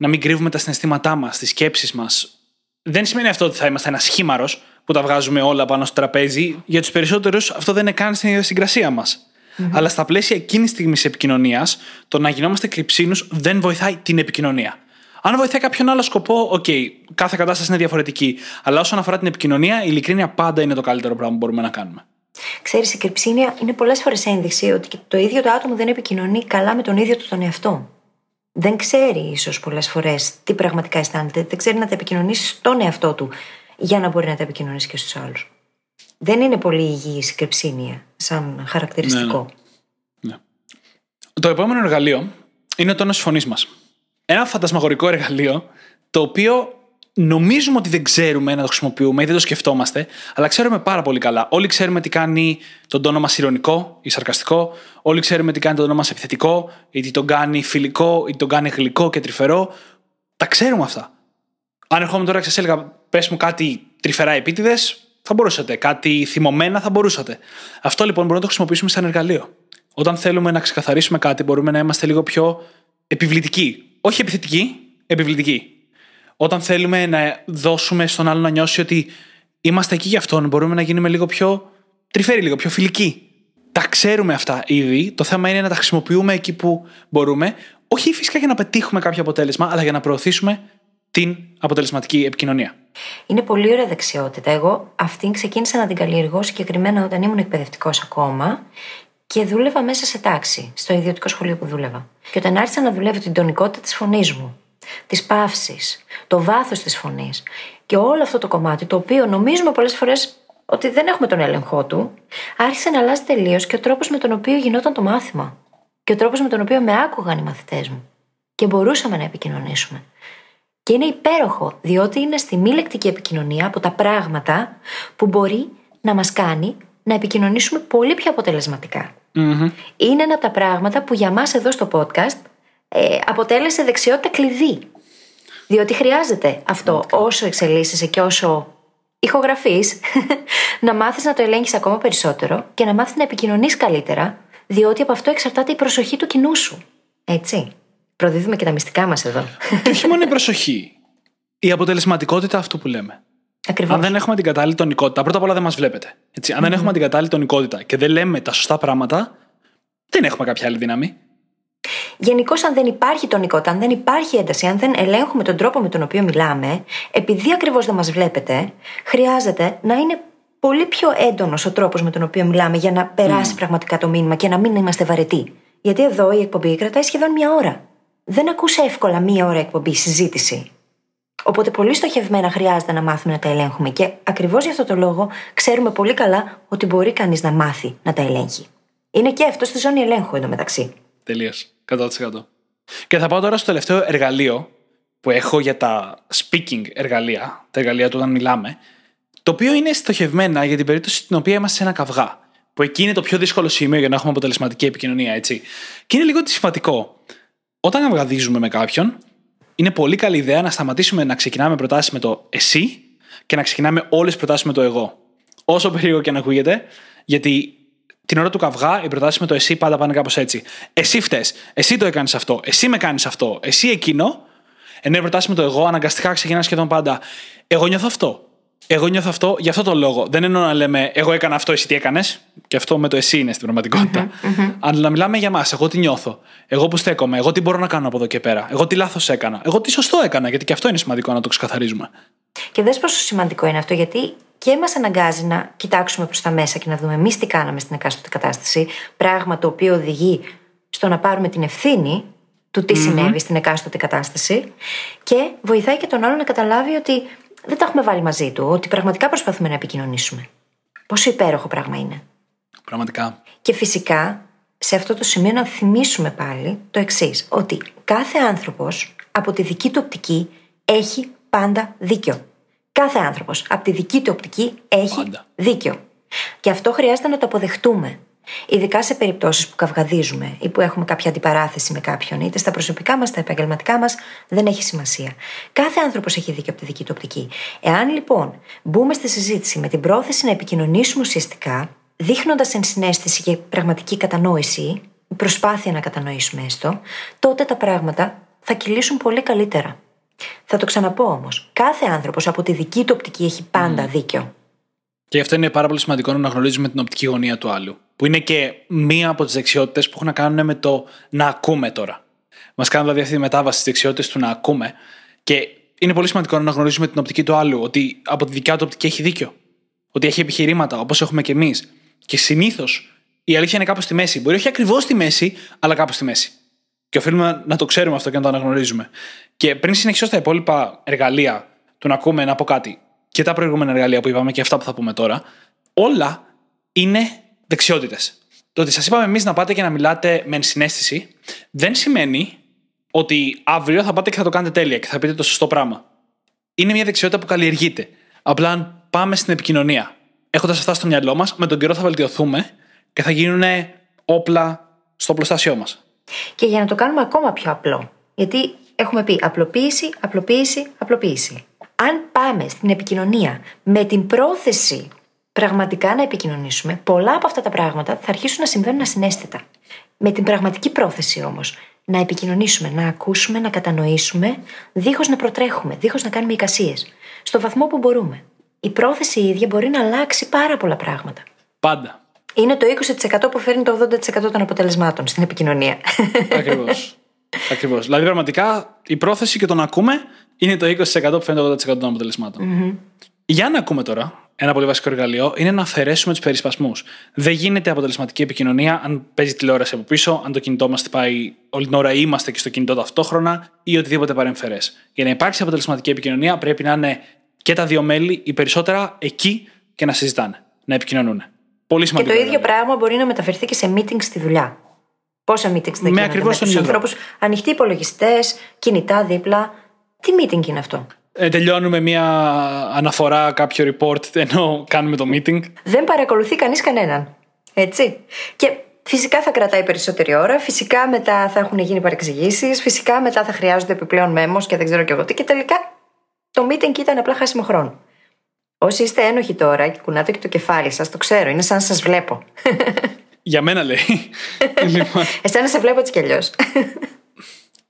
[SPEAKER 1] Να μην κρύβουμε τα συναισθήματά μας, τις σκέψεις μας. Δεν σημαίνει αυτό ότι θα είμαστε ένας χείμαρρος που τα βγάζουμε όλα πάνω στο τραπέζι. Για τους περισσότερους αυτό δεν είναι καν στην ιδιοσυγκρασία μας. Mm-hmm. Αλλά στα πλαίσια εκείνης της στιγμής επικοινωνίας, το να γινόμαστε κρυψίνους δεν βοηθάει την επικοινωνία. Αν βοηθάει κάποιον άλλο σκοπό, OK, okay, κάθε κατάσταση είναι διαφορετική. Αλλά όσον αφορά την επικοινωνία, η ειλικρίνεια πάντα είναι το καλύτερο πράγμα που μπορούμε να κάνουμε.
[SPEAKER 2] Ξέρεις, η κρυψίνοια είναι πολλές φορές ένδειξη ότι το ίδιο το άτομο δεν επικοινωνεί καλά με τον ίδιο του τον εαυτό. Δεν ξέρει ίσως πολλές φορές τι πραγματικά αισθάνεται. Δεν ξέρει να τα επικοινωνήσει στον εαυτό του για να μπορεί να τα επικοινωνήσει και στους άλλους. Δεν είναι πολύ υγιή η κρυψίνια σαν χαρακτηριστικό.
[SPEAKER 1] Ναι, ναι. ναι. Το επόμενο εργαλείο είναι ο τόνος φωνής μας ένα φαντασμαγορικό εργαλείο το οποίο νομίζουμε ότι δεν ξέρουμε να το χρησιμοποιούμε ή δεν το σκεφτόμαστε, αλλά ξέρουμε πάρα πολύ καλά. Όλοι ξέρουμε τι κάνει τον τόνο μας ηρωνικό ή σαρκαστικό, όλοι ξέρουμε τι κάνει τον τόνο μας επιθετικό, ή τι τον κάνει φιλικό, ή τον κάνει γλυκό και τρυφερό. Τα ξέρουμε αυτά. Αν ερχόμουν τώρα και σας έλεγα, πες μου κάτι τρυφερά επίτηδες, θα μπορούσατε. Κάτι θυμωμένα θα μπορούσατε. Αυτό λοιπόν μπορούμε να το χρησιμοποιήσουμε σαν εργαλείο. Όταν θέλουμε να ξεκαθαρίσουμε κάτι, μπορούμε να είμαστε λίγο πιο επιβλητικοί όχι επιθετική, επιβλητική. Όταν θέλουμε να δώσουμε στον άλλο να νιώσει ότι είμαστε εκεί για αυτόν, μπορούμε να γίνουμε λίγο πιο τρυφέροι, λίγο πιο φιλικοί. Τα ξέρουμε αυτά ήδη. Το θέμα είναι να τα χρησιμοποιούμε εκεί που μπορούμε. Όχι φυσικά για να πετύχουμε κάποιο αποτέλεσμα, αλλά για να προωθήσουμε την αποτελεσματική επικοινωνία.
[SPEAKER 2] Είναι πολύ ωραία δεξιότητα. Εγώ αυτήν ξεκίνησα να την καλλιεργώ συγκεκριμένα όταν ήμουν εκπαιδευτικός ακόμα και δούλευα μέσα σε τάξη, στο ιδιωτικό σχολείο που δούλευα. Και όταν άρχισα να δουλεύω την τονικότητα της φωνής μου, της παύσης, το βάθος της φωνής και όλο αυτό το κομμάτι, το οποίο νομίζουμε πολλές φορές ότι δεν έχουμε τον έλεγχό του, άρχισε να αλλάζει τελείως και ο τρόπος με τον οποίο γινόταν το μάθημα. Και ο τρόπος με τον οποίο με άκουγαν οι μαθητές μου. Και μπορούσαμε να επικοινωνήσουμε. Και είναι υπέροχο, διότι είναι στη μη λεκτική επικοινωνία από τα πράγματα που μπορεί να μας κάνει να επικοινωνήσουμε πολύ πιο αποτελεσματικά. Είναι ένα από τα πράγματα που για μας εδώ στο podcast ε, αποτέλεσε δεξιότητα κλειδί. Διότι χρειάζεται αυτό όσο εξελίσσεσαι και όσο ηχογραφείς να μάθεις να το ελέγχεις ακόμα περισσότερο και να μάθεις να επικοινωνείς καλύτερα διότι από αυτό εξαρτάται η προσοχή του κοινού σου. Έτσι. Προδίδουμε και τα μυστικά μας εδώ.
[SPEAKER 1] Και όχι μόνο η προσοχή. Η αποτελεσματικότητα αυτού που λέμε.
[SPEAKER 2] Ακριβώς.
[SPEAKER 1] Αν δεν έχουμε την κατάλληλη τονικότητα, πρώτα απ' όλα δεν μας βλέπετε. Έτσι. Αν δεν έχουμε την κατάλληλη τονικότητα και δεν λέμε τα σωστά πράγματα, δεν έχουμε κάποια άλλη δύναμη.
[SPEAKER 2] Γενικώς, αν δεν υπάρχει τονικότητα, αν δεν υπάρχει ένταση, αν δεν ελέγχουμε τον τρόπο με τον οποίο μιλάμε, επειδή ακριβώς δεν μας βλέπετε, χρειάζεται να είναι πολύ πιο έντονος ο τρόπος με τον οποίο μιλάμε για να περάσει πραγματικά το μήνυμα και να μην είμαστε βαρετοί. Γιατί εδώ η εκπομπή κρατάει σχεδόν μία ώρα. Δεν ακούσε εύκολα μία ώρα εκπομπή, συζήτηση. Οπότε πολύ στοχευμένα χρειάζεται να μάθουμε να τα ελέγχουμε και ακριβώς για αυτό το λόγο ξέρουμε πολύ καλά ότι μπορεί κανείς να μάθει να τα ελέγχει. Είναι και αυτό στη ζώνη ελέγχου εντωμεταξύ.
[SPEAKER 1] Τελείω. 100%. Και θα πάω τώρα στο τελευταίο εργαλείο που έχω για τα speaking εργαλεία, τα εργαλεία του όταν μιλάμε, το οποίο είναι στοχευμένα για την περίπτωση στην οποία είμαστε σε ένα καυγά. Που εκεί είναι το πιο δύσκολο σημείο για να έχουμε αποτελεσματική επικοινωνία, έτσι. Και είναι λίγο αντισυμβατικό. Όταν αυγαδίζουμε με κάποιον, είναι πολύ καλή ιδέα να σταματήσουμε να ξεκινάμε προτάσεις με το εσύ και να ξεκινάμε όλες τι προτάσεις με το εγώ. Όσο περίεργο και αν ακούγεται, γιατί την ώρα του καυγά οι προτάσεις με το εσύ πάντα πάνε κάπως έτσι. Εσύ φταίει, εσύ το έκανες αυτό, εσύ με κάνεις αυτό, εσύ εκείνο. Ενώ οι προτάσεις με το εγώ αναγκαστικά ξεκινάνε σχεδόν πάντα. Εγώ νιώθω αυτό. Εγώ νιώθω αυτό για αυτό το λόγο. Δεν εννοώ να λέμε Εγώ έκανα αυτό, εσύ τι έκανες. Και αυτό με το εσύ είναι στην πραγματικότητα. Αλλά να μιλάμε για μα. Εγώ τι νιώθω. Εγώ που στέκομαι. Εγώ τι μπορώ να κάνω από εδώ και πέρα. Εγώ τι λάθος έκανα. Εγώ τι σωστό έκανα. Γιατί και αυτό είναι σημαντικό να το ξεκαθαρίζουμε.
[SPEAKER 2] Και δες πόσο σημαντικό είναι αυτό, γιατί και μας αναγκάζει να κοιτάξουμε προς τα μέσα και να δούμε εμείς τι κάναμε στην εκάστοτε κατάσταση. Πράγμα το οποίο οδηγεί στο να πάρουμε την ευθύνη του τι συνέβη στην εκάστοτε κατάσταση. Και βοηθάει και τον άλλο να καταλάβει ότι δεν τα έχουμε βάλει μαζί του, ότι πραγματικά προσπαθούμε να επικοινωνήσουμε. Πόσο υπέροχο πράγμα είναι.
[SPEAKER 1] Πραγματικά.
[SPEAKER 2] Και φυσικά σε αυτό το σημείο να θυμίσουμε πάλι το εξής: Ότι κάθε άνθρωπος από τη δική του οπτική έχει πάντα δίκιο. Κάθε άνθρωπος από τη δική του οπτική έχει
[SPEAKER 1] Πάντα.
[SPEAKER 2] δίκιο. Και αυτό χρειάζεται να το αποδεχτούμε. Ειδικά σε περιπτώσεις που καυγαδίζουμε ή που έχουμε κάποια αντιπαράθεση με κάποιον, είτε στα προσωπικά μας, στα επαγγελματικά μας, δεν έχει σημασία. Κάθε άνθρωπος έχει δίκιο από τη δική του οπτική. Εάν λοιπόν μπούμε στη συζήτηση με την πρόθεση να επικοινωνήσουμε ουσιαστικά, δείχνοντας ενσυναίσθηση και πραγματική κατανόηση, προσπάθεια να κατανοήσουμε έστω, τότε τα πράγματα θα κυλήσουν πολύ καλύτερα. Θα το ξαναπώ όμως. Κάθε άνθρωπος από τη δική του οπτική έχει πάντα δίκιο.
[SPEAKER 1] Και γι' αυτό είναι πάρα πολύ σημαντικό να γνωρίζουμε την οπτική γωνία του άλλου. Που είναι και μία από τις δεξιότητες που έχουν να κάνουν με το να ακούμε τώρα. Μας κάνουν δηλαδή αυτή τη μετάβαση στις δεξιότητες του να ακούμε. Και είναι πολύ σημαντικό να γνωρίζουμε την οπτική του άλλου. Ότι από τη δικιά του οπτική έχει δίκιο. Ότι έχει επιχειρήματα όπως έχουμε και εμείς. Και συνήθως η αλήθεια είναι κάπου στη μέση. Μπορεί όχι ακριβώς στη μέση, αλλά κάπου στη μέση. Και οφείλουμε να το ξέρουμε αυτό και να το αναγνωρίζουμε. Και πριν συνεχίσω στα υπόλοιπα εργαλεία του να ακούμε, να πω κάτι. Και τα προηγούμενα εργαλεία που είπαμε και αυτά που θα πούμε τώρα, όλα είναι δεξιότητες. Το ότι σας είπαμε εμείς να πάτε και να μιλάτε με ενσυναίσθηση, δεν σημαίνει ότι αύριο θα πάτε και θα το κάνετε τέλεια και θα πείτε το σωστό πράγμα. Είναι μια δεξιότητα που καλλιεργείται. Απλά αν πάμε στην επικοινωνία, έχοντας αυτά στο μυαλό μας, με τον καιρό θα βελτιωθούμε και θα γίνουν όπλα στο πλωστάσιό μας.
[SPEAKER 2] Και για να το κάνουμε ακόμα πιο απλό. Γιατί έχουμε πει απλοποίηση, απλοποίηση, απλοποίηση. Αν πάμε στην επικοινωνία με την πρόθεση πραγματικά να επικοινωνήσουμε, πολλά από αυτά τα πράγματα θα αρχίσουν να συμβαίνουν ασυναίσθητα. Με την πραγματική πρόθεση όμως να επικοινωνήσουμε, να ακούσουμε, να κατανοήσουμε, δίχως να προτρέχουμε, δίχως να κάνουμε εικασίες. Στο βαθμό που μπορούμε. Η πρόθεση η ίδια μπορεί να αλλάξει πάρα πολλά πράγματα.
[SPEAKER 1] Πάντα.
[SPEAKER 2] Είναι το 20% που φέρνει το 80% των αποτελεσμάτων στην επικοινωνία.
[SPEAKER 1] Ακριβώς. Ακριβώς. Δηλαδή, πραγματικά η πρόθεση και το να ακούμε είναι το 20% που φέρνει το 80% των αποτελεσματων Για να ακούμε τώρα, ένα πολύ βασικό εργαλείο είναι να αφαιρέσουμε τους περισπασμούς. Δεν γίνεται αποτελεσματική επικοινωνία αν παίζει τηλεόραση από πίσω, αν το κινητό μας πάει όλη την ώρα ή είμαστε και στο κινητό ταυτόχρονα ή οτιδήποτε παρεμφερές. Για να υπάρξει αποτελεσματική επικοινωνία πρέπει να είναι και τα δύο μέλη οι περισσότερα εκεί και να συζητάνε, να επικοινωνούν. Πολύ
[SPEAKER 2] Και
[SPEAKER 1] σημαντικό.
[SPEAKER 2] το ίδιο
[SPEAKER 1] εργαλείο.
[SPEAKER 2] πράγμα μπορεί να μεταφερθεί και σε meetings στη δουλειά. Πόσα meetings δεν γίνονται
[SPEAKER 1] ακριβώς
[SPEAKER 2] με
[SPEAKER 1] τον
[SPEAKER 2] τους
[SPEAKER 1] ίδιο
[SPEAKER 2] ανθρώπους, ανοιχτοί υπολογιστές, κινητά δίπλα. Τι meeting είναι αυτό;
[SPEAKER 1] Ε, τελειώνουμε μια αναφορά, κάποιο report, ενώ κάνουμε το meeting.
[SPEAKER 2] Δεν παρακολουθεί κανείς κανέναν. Έτσι. Και φυσικά θα κρατάει περισσότερη ώρα, φυσικά μετά θα έχουν γίνει παρεξηγήσεις, φυσικά μετά θα χρειάζονται επιπλέον μέμο και δεν ξέρω κι εγώ τι. Και τελικά το meeting ήταν απλά χάσιμο χρόνο. Όσοι είστε ένοχοι τώρα και κουνάτε και το κεφάλι σας, το ξέρω, είναι σαν να σας βλέπω.
[SPEAKER 1] Για μένα λέει. λοιπόν,
[SPEAKER 2] Εσένα σε βλέπω έτσι κι αλλιώς.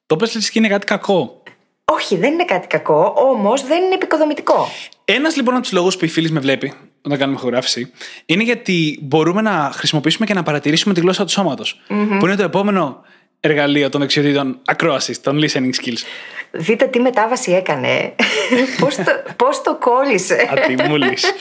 [SPEAKER 1] το πες λες και είναι κάτι κακό.
[SPEAKER 2] Όχι, δεν είναι κάτι κακό, όμως δεν είναι επικοδομητικό.
[SPEAKER 1] Ένας λοιπόν από τους λόγους που η φίλη με βλέπει όταν κάνουμε ηχογράφηση είναι γιατί μπορούμε να χρησιμοποιήσουμε και να παρατηρήσουμε τη γλώσσα του σώματος. Που είναι το επόμενο εργαλείο των δεξιοτήτων ακρόασης, των listening skills.
[SPEAKER 2] Δείτε τι μετάβαση έκανε. πώς, το, πώς το κόλλησε.
[SPEAKER 1] Ατιμούλης.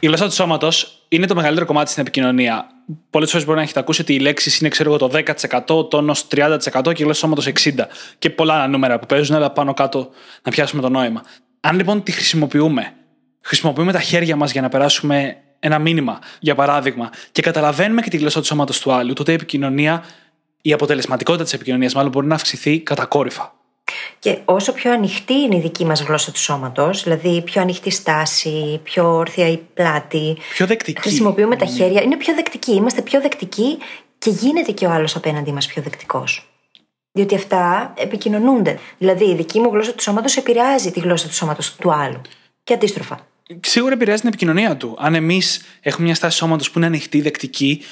[SPEAKER 1] Η γλώσσα του σώματος είναι το μεγαλύτερο κομμάτι στην επικοινωνία. Πολλές φορές μπορεί να έχετε ακούσει ότι οι λέξεις είναι ξέρω εγώ, το 10%, ο τόνος 30% και η γλώσσα του σώματο 60%. Και πολλά άλλα νούμερα που παίζουν, αλλά πάνω κάτω να πιάσουμε το νόημα. Αν λοιπόν τη χρησιμοποιούμε, χρησιμοποιούμε τα χέρια μας για να περάσουμε ένα μήνυμα, για παράδειγμα, και καταλαβαίνουμε και τη γλώσσα του σώματος του άλλου, τότε η επικοινωνία, η αποτελεσματικότητα της επικοινωνίας, μάλλον μπορεί να αυξηθεί κατακόρυφα.
[SPEAKER 2] Και όσο πιο ανοιχτή είναι η δική μας γλώσσα του σώματος, δηλαδή πιο ανοιχτή στάση, πιο όρθια η πλάτη.
[SPEAKER 1] Πιο δεκτική.
[SPEAKER 2] Χρησιμοποιούμε τα χέρια, είναι πιο δεκτικοί. Είμαστε πιο δεκτικοί και γίνεται και ο άλλος απέναντί μας πιο δεκτικός. Διότι αυτά επικοινωνούνται. Δηλαδή η δική μου γλώσσα του σώματος επηρεάζει τη γλώσσα του σώματος του άλλου. Και αντίστροφα.
[SPEAKER 1] Σίγουρα επηρεάζει την επικοινωνία του. Αν εμείς έχουμε μια στάση σώματος που είναι ανοιχτή, δεκτική,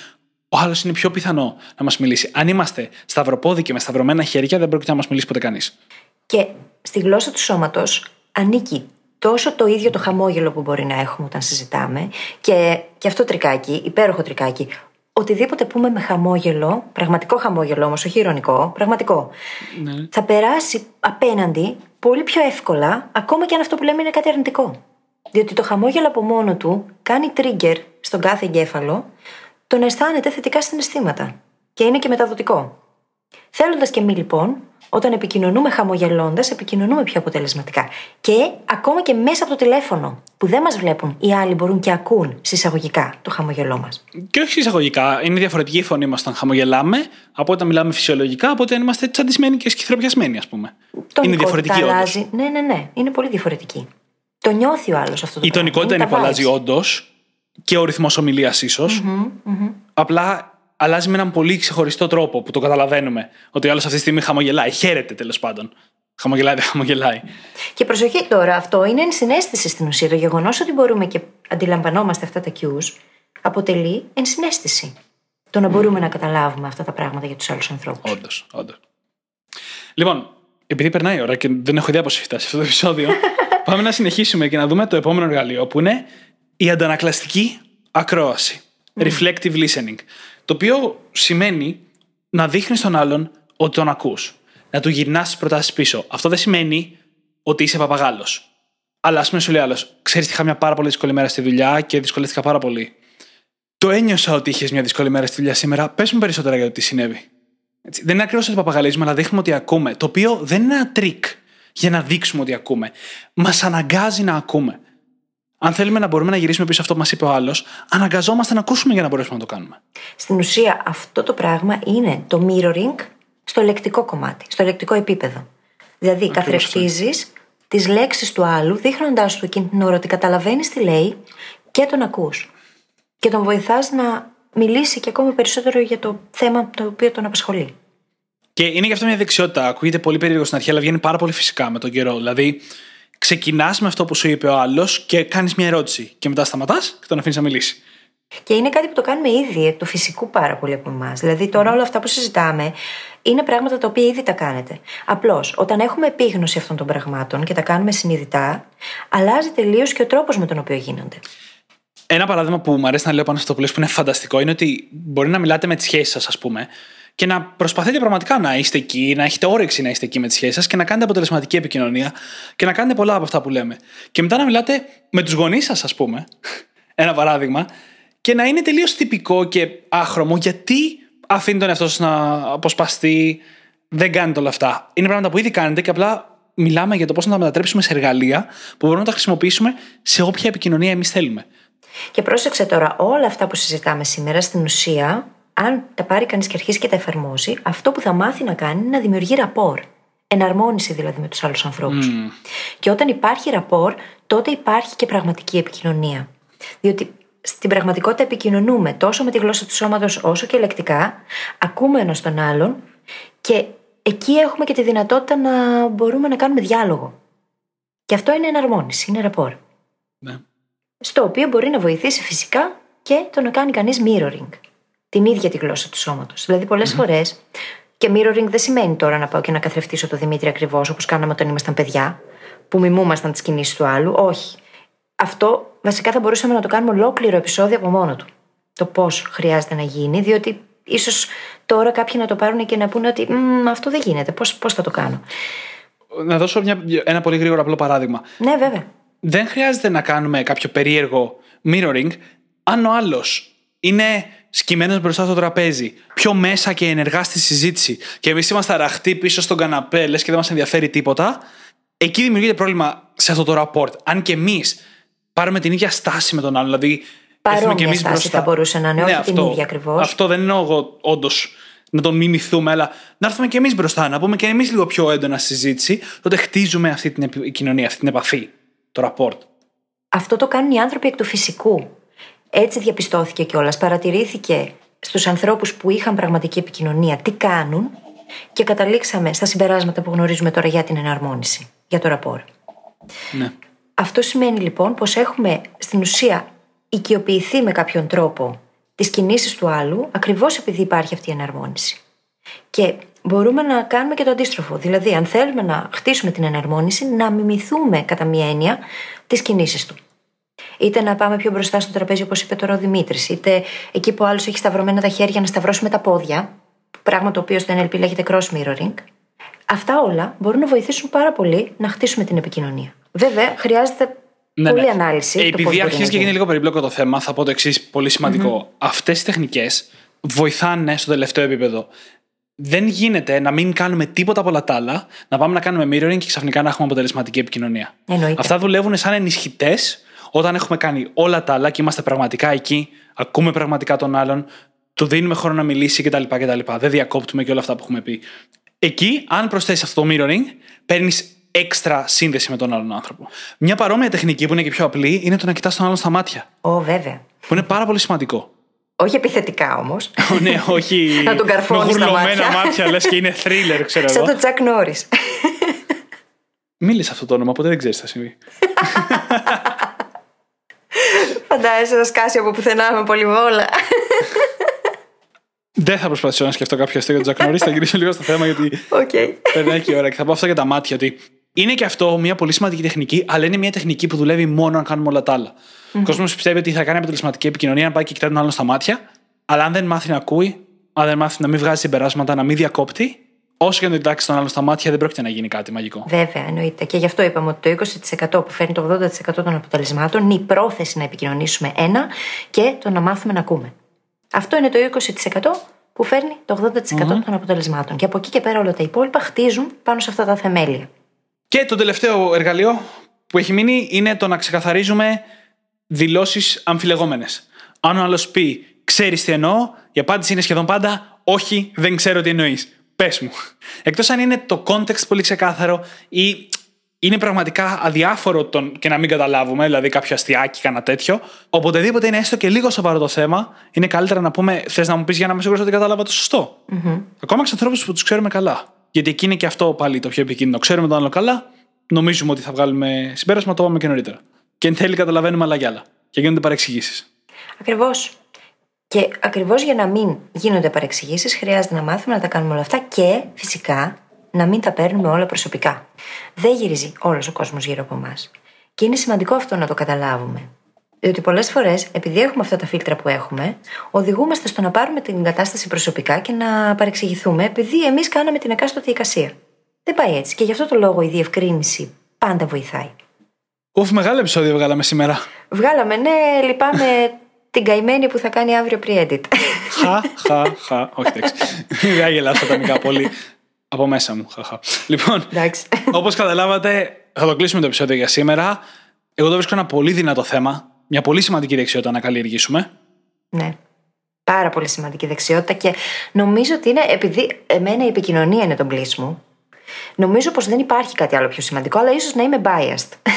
[SPEAKER 1] ο άλλος είναι πιο πιθανό να μας μιλήσει. Αν είμαστε σταυροπόδι και με σταυρωμένα χέρια, δεν πρόκειται να μας μιλήσει ποτέ κανείς.
[SPEAKER 2] Και στη γλώσσα του σώματος ανήκει τόσο το ίδιο το χαμόγελο που μπορεί να έχουμε όταν συζητάμε και, και αυτό τρικάκι, υπέροχο τρικάκι. Οτιδήποτε πούμε με χαμόγελο, πραγματικό χαμόγελο όμως, όχι ηρωνικό, πραγματικό, θα περάσει απέναντι πολύ πιο εύκολα, ακόμα και αν αυτό που λέμε είναι κάτι αρνητικό. Διότι το χαμόγελο από μόνο του κάνει trigger στον κάθε εγκέφαλο το να αισθάνεται θετικά συναισθήματα. Και είναι και μεταδοτικό. Θέλοντας και μη λοιπόν, Όταν επικοινωνούμε χαμογελώντας, επικοινωνούμε πιο αποτελεσματικά. Και ακόμα και μέσα από το τηλέφωνο, που δεν μας βλέπουν, οι άλλοι μπορούν και ακούν συσσαγωγικά το χαμογελό μας.
[SPEAKER 1] Και όχι εισαγωγικά. Είναι διαφορετική η φωνή μας όταν χαμογελάμε από όταν μιλάμε φυσιολογικά, από όταν είμαστε τσαντισμένοι και σκυθροπιασμένοι, ας πούμε. είναι διαφορετική όντως.
[SPEAKER 2] αλλάζει. Ναι, ναι, ναι. Είναι πολύ διαφορετική. Το νιώθει ο άλλος αυτό το
[SPEAKER 1] Η τονικότητα είναι που αλλάζει όντως και ο ρυθμός ομιλίας Απλά αλλάζει με έναν πολύ ξεχωριστό τρόπο που το καταλαβαίνουμε. Ότι ο άλλος αυτή τη στιγμή χαμογελάει. Χαίρεται τέλος πάντων. Χαμογελάει, δεν χαμογελάει.
[SPEAKER 2] Και προσοχή τώρα, αυτό είναι ενσυναίσθηση στην ουσία. Το γεγονός ότι μπορούμε και αντιλαμβανόμαστε αυτά τα cues αποτελεί ενσυναίσθηση. Το να μπορούμε να καταλάβουμε αυτά τα πράγματα για τους άλλους ανθρώπους.
[SPEAKER 1] Όντως, όντως. Λοιπόν, επειδή περνάει η ώρα και δεν έχω ιδέα πώς έχει φτάσει αυτό το επεισόδιο, πάμε να συνεχίσουμε και να δούμε το επόμενο εργαλείο που είναι η αντανακλαστική ακρόαση. Reflective listening. Το οποίο σημαίνει να δείχνεις τον άλλον ότι τον ακούς. Να του γυρνάς τις προτάσεις πίσω. Αυτό δεν σημαίνει ότι είσαι παπαγάλος. Αλλά ας πούμε σου λέει άλλος, ξέρεις, είχα μια πάρα πολύ δύσκολη μέρα στη δουλειά και δυσκολεύτηκα πάρα πολύ. Το ένιωσα ότι είχες μια δύσκολη μέρα στη δουλειά σήμερα. Πες μου περισσότερα για το τι συνέβη. Έτσι. Δεν είναι ακριβώς ότι παπαγαλίζουμε, αλλά δείχνουμε ότι ακούμε. Το οποίο δεν είναι ένα τρικ για να δείξουμε ότι ακούμε. Μας αναγκάζει να ακούμε. Αν θέλουμε να μπορούμε να γυρίσουμε πίσω αυτό που μας είπε ο άλλος, αναγκαζόμαστε να ακούσουμε για να μπορέσουμε να το κάνουμε.
[SPEAKER 2] Στην ουσία, αυτό το πράγμα είναι το mirroring στο λεκτικό κομμάτι, στο λεκτικό επίπεδο. Δηλαδή, καθρεφτίζεις τις λέξεις του άλλου, δείχνοντάς του εκείνη την ώρα ότι καταλαβαίνεις τι λέει και τον ακούς. Και τον βοηθάς να μιλήσει και ακόμη περισσότερο για το θέμα το οποίο τον απασχολεί.
[SPEAKER 1] Και είναι και αυτό μια δεξιότητα. Ακούγεται πολύ περίεργο στην αρχή, αλλά βγαίνει πάρα πολύ φυσικά με τον καιρό. Δηλαδή, ξεκινάς με αυτό που σου είπε ο άλλος και κάνεις μια ερώτηση. Και μετά σταματάς και τον αφήνεις να μιλήσει.
[SPEAKER 2] Και είναι κάτι που το κάνουμε ήδη, το φυσικού πάρα πολύ από εμάς. Δηλαδή, τώρα όλα αυτά που συζητάμε είναι πράγματα τα οποία ήδη τα κάνετε. Απλώς, όταν έχουμε επίγνωση αυτών των πραγμάτων και τα κάνουμε συνειδητά, αλλάζει τελείως και ο τρόπος με τον οποίο γίνονται.
[SPEAKER 1] Ένα παράδειγμα που μου αρέσει να λέω πάνω στο που που είναι φανταστικό είναι ότι μπορεί να μιλάτε με τις σχέσεις σας, ας πούμε, και να προσπαθείτε πραγματικά να είστε εκεί, να έχετε όρεξη να είστε εκεί με τις σχέσεις σας και να κάνετε αποτελεσματική επικοινωνία και να κάνετε πολλά από αυτά που λέμε. Και μετά να μιλάτε με τους γονείς σας, ας πούμε, ένα παράδειγμα, και να είναι τελείως τυπικό και άχρωμο γιατί αφήνει τον εαυτό σας να αποσπαστεί, δεν κάνετε όλα αυτά. Είναι πράγματα που ήδη κάνετε και απλά μιλάμε για το πώς να τα μετατρέψουμε σε εργαλεία που μπορούμε να τα χρησιμοποιήσουμε σε όποια επικοινωνία εμείς θέλουμε.
[SPEAKER 2] Και πρόσεξε τώρα, όλα αυτά που συζητάμε σήμερα στην ουσία αν τα πάρει κανείς και αρχίσει και τα εφαρμόζει, αυτό που θα μάθει να κάνει είναι να δημιουργεί ραπόρ. Εναρμόνιση δηλαδή με τους άλλους ανθρώπους. Και όταν υπάρχει ραπόρ, τότε υπάρχει και πραγματική επικοινωνία. Διότι στην πραγματικότητα επικοινωνούμε τόσο με τη γλώσσα του σώματος όσο και λεκτικά, ακούμε ένας τον άλλον και εκεί έχουμε και τη δυνατότητα να μπορούμε να κάνουμε διάλογο. Και αυτό είναι εναρμόνιση, είναι ραπόρ.
[SPEAKER 1] Ναι.
[SPEAKER 2] Στο οποίο μπορεί να βοηθήσει φυσικά και το να κάνει κανείς mirroring την ίδια τη γλώσσα του σώματος. Δηλαδή, πολλές mm-hmm. φορές. Και mirroring δεν σημαίνει τώρα να πάω και να καθρεφτήσω το Δημήτρη ακριβώς όπως κάναμε όταν ήμασταν παιδιά, που μιμούμασταν τις κινήσεις του άλλου. Όχι. Αυτό βασικά θα μπορούσαμε να το κάνουμε ολόκληρο επεισόδιο από μόνο του. Το πώς χρειάζεται να γίνει, διότι ίσως τώρα κάποιοι να το πάρουν και να πούνε ότι αυτό δεν γίνεται. Πώς θα το κάνω;
[SPEAKER 1] Να δώσω μια, ένα πολύ γρήγορο απλό παράδειγμα.
[SPEAKER 2] Ναι, βέβαια.
[SPEAKER 1] Δεν χρειάζεται να κάνουμε κάποιο περίεργο mirroring αν ο άλλος είναι σκυμμένο μπροστά στο τραπέζι, πιο μέσα και ενεργά στη συζήτηση, και εμείς είμαστε αραχτοί πίσω στον καναπέ, λες και δεν μας ενδιαφέρει τίποτα, εκεί δημιουργείται πρόβλημα σε αυτό το rapport. Αν και εμείς πάρουμε την ίδια στάση με τον άλλο, δηλαδή.
[SPEAKER 2] Παρόμοια και εμείς στάση μπροστά. θα μπορούσε να είναι, ναι, όχι αυτό, την ίδια ακριβώς.
[SPEAKER 1] Αυτό δεν εννοώ εγώ όντως να τον μιμηθούμε, αλλά να έρθουμε και εμείς μπροστά, να πούμε και εμείς λίγο πιο έντονα συζήτηση, τότε χτίζουμε αυτή την κοινωνία, αυτή την επαφή, το rapport.
[SPEAKER 2] Αυτό το κάνουν οι άνθρωποι εκ του φυσικού. Έτσι διαπιστώθηκε κιόλας. Παρατηρήθηκε στους ανθρώπους που είχαν πραγματική επικοινωνία τι κάνουν και καταλήξαμε στα συμπεράσματα που γνωρίζουμε τώρα για την εναρμόνιση, για το ραπόρ.
[SPEAKER 1] Ναι.
[SPEAKER 2] Αυτό σημαίνει λοιπόν πως έχουμε στην ουσία οικειοποιηθεί με κάποιον τρόπο τις κινήσεις του άλλου ακριβώς επειδή υπάρχει αυτή η εναρμόνιση. Και μπορούμε να κάνουμε και το αντίστροφο. Δηλαδή, αν θέλουμε να χτίσουμε την εναρμόνιση, να μιμηθούμε κατά μία έννοια τις κινήσεις του. Είτε να πάμε πιο μπροστά στο τραπέζι, όπως είπε τώρα ο Δημήτρης, είτε εκεί που άλλος έχει σταυρωμένα τα χέρια να σταυρώσουμε τα πόδια. Πράγμα το οποίο στο NLP λέγεται cross mirroring. Αυτά όλα μπορούν να βοηθήσουν πάρα πολύ να χτίσουμε την επικοινωνία. Βέβαια, χρειάζεται ναι, πολλή ναι. ανάλυση.
[SPEAKER 1] Ε, επειδή αρχίζει και γίνει λίγο περιπλόκο το θέμα, θα πω το εξής πολύ σημαντικό. Mm-hmm. Αυτές οι τεχνικές βοηθάνε στο τελευταίο επίπεδο δεν γίνεται να μην κάνουμε τίποτα από όλα τα άλλα, να πάμε να κάνουμε mirroring και ξαφνικά να έχουμε αποτελεσματική επικοινωνία.
[SPEAKER 2] Εννοείται.
[SPEAKER 1] Αυτά δουλεύουν σαν ενισχυτές όταν έχουμε κάνει όλα τα άλλα και είμαστε πραγματικά εκεί, ακούμε πραγματικά τον άλλον, του δίνουμε χρόνο να μιλήσει κτλ. κτλ. Δεν διακόπτουμε και όλα αυτά που έχουμε πει. Εκεί, αν προσθέσεις αυτό το mirroring, παίρνεις έξτρα σύνδεση με τον άλλον άνθρωπο. Μια παρόμοια τεχνική που είναι και πιο απλή είναι το να κοιτάς τον άλλον στα μάτια.
[SPEAKER 2] Ω, βέβαια.
[SPEAKER 1] Που είναι πάρα πολύ σημαντικό.
[SPEAKER 2] Όχι επιθετικά όμως.
[SPEAKER 1] Ω, ναι, όχι.
[SPEAKER 2] Να τον καρφώνεις
[SPEAKER 1] με
[SPEAKER 2] στα
[SPEAKER 1] γουρλωμένα
[SPEAKER 2] μάτια.
[SPEAKER 1] μάτια, λες και είναι thriller, ξέρω
[SPEAKER 2] Σαν
[SPEAKER 1] εγώ.
[SPEAKER 2] το Τσακ Νόρις.
[SPEAKER 1] Μίλησε αυτό το όνομα, οπότε δεν ξέρεις τι θα συμβεί.
[SPEAKER 2] Φαντάζεσαι να σκάσει από πουθενά με πολυβόλα.
[SPEAKER 1] Δεν θα προσπαθήσω να σκεφτώ κάποιο αστείο για τον Τσακ Νόρις. Θα γυρίσω λίγο στο θέμα γιατί
[SPEAKER 2] Οκ.
[SPEAKER 1] περνάει και η ώρα. Και θα πω αυτό για τα μάτια. Ότι είναι και αυτό μια πολύ σημαντική τεχνική, αλλά είναι μια τεχνική που δουλεύει μόνο αν κάνουμε όλα τα άλλα. Ο κόσμος πιστεύει ότι θα κάνει αποτελεσματική επικοινωνία αν πάει και κοιτάει τον άλλον στα μάτια, αλλά αν δεν μάθει να ακούει, αν δεν μάθει να μην βγάζει συμπεράσματα, να μην διακόπτει, όσο και να τον κοιτάξει τον άλλον στα μάτια, δεν πρόκειται να γίνει κάτι μαγικό.
[SPEAKER 2] Βέβαια, εννοείται. Και γι' αυτό είπαμε ότι το 20% που φέρνει το 80% των αποτελεσμάτων είναι η πρόθεση να επικοινωνήσουμε ένα και το να μάθουμε να ακούμε. Αυτό είναι το 20% που φέρνει το 80% των αποτελεσμάτων. Και από εκεί και πέρα όλα τα υπόλοιπα χτίζουν πάνω σε αυτά τα θεμέλια.
[SPEAKER 1] Και το τελευταίο εργαλείο που έχει μείνει είναι το να ξεκαθαρίζουμε δηλώσεις αμφιλεγόμενες. Αν ο άλλος πει, ξέρεις τι εννοώ, η απάντηση είναι σχεδόν πάντα, όχι, δεν ξέρω τι εννοείς. Πες μου. Εκτός αν είναι το context πολύ ξεκάθαρο ή είναι πραγματικά αδιάφορο τον και να μην καταλάβουμε, δηλαδή κάποιο αστιάκι, κανένα τέτοιο. Οποτεδήποτε είναι έστω και λίγο σοβαρό το θέμα, είναι καλύτερα να πούμε: Θες να μου πεις για να είμαι σίγουρος ότι κατάλαβα το σωστό. Ακόμα και στους ανθρώπους που τους ξέρουμε καλά. Γιατί εκεί είναι και αυτό πάλι το πιο επικίνδυνο. Ξέρουμε τον άλλο καλά, νομίζουμε ότι θα βγάλουμε συμπέρασμα, το πάμε και νωρίτερα. Και εν τέλει καταλαβαίνουμε άλλα για άλλα. Και γίνονται παρεξηγήσεις.
[SPEAKER 2] Ακριβώς. Και ακριβώς για να μην γίνονται παρεξηγήσεις, χρειάζεται να μάθουμε να τα κάνουμε όλα αυτά και φυσικά να μην τα παίρνουμε όλα προσωπικά. Δεν γυρίζει όλος ο κόσμος γύρω από εμάς. Και είναι σημαντικό αυτό να το καταλάβουμε. Διότι πολλές φορές, επειδή έχουμε αυτά τα φίλτρα που έχουμε, οδηγούμαστε στο να πάρουμε την κατάσταση προσωπικά και να παρεξηγηθούμε, επειδή εμείς κάναμε την εκάστοτε εικασία. Δεν πάει έτσι. Και γι' αυτό το λόγο η διευκρίνηση πάντα βοηθάει.
[SPEAKER 1] Ουφ, μεγάλο επεισόδιο βγάλαμε σήμερα.
[SPEAKER 2] Βγάλαμε, ναι, λυπάμαι την καημένη που θα κάνει αύριο pre-edit.
[SPEAKER 1] Χα, χα, χα. Όχι, εντάξει. Δεν γελάω ατομικά πολύ. Από μέσα μου. Χα, χα. Λοιπόν,
[SPEAKER 2] Εντάξει.
[SPEAKER 1] όπως καταλάβατε, θα το κλείσουμε το επεισόδιο για σήμερα. Εγώ το βρίσκω ένα πολύ δυνατό θέμα. Μια πολύ σημαντική δεξιότητα να καλλιεργήσουμε.
[SPEAKER 2] Ναι. Πάρα πολύ σημαντική δεξιότητα και νομίζω ότι είναι επειδή εμένα η επικοινωνία είναι το bliss μου. Νομίζω πως δεν υπάρχει κάτι άλλο πιο σημαντικό, αλλά ίσως να είμαι biased.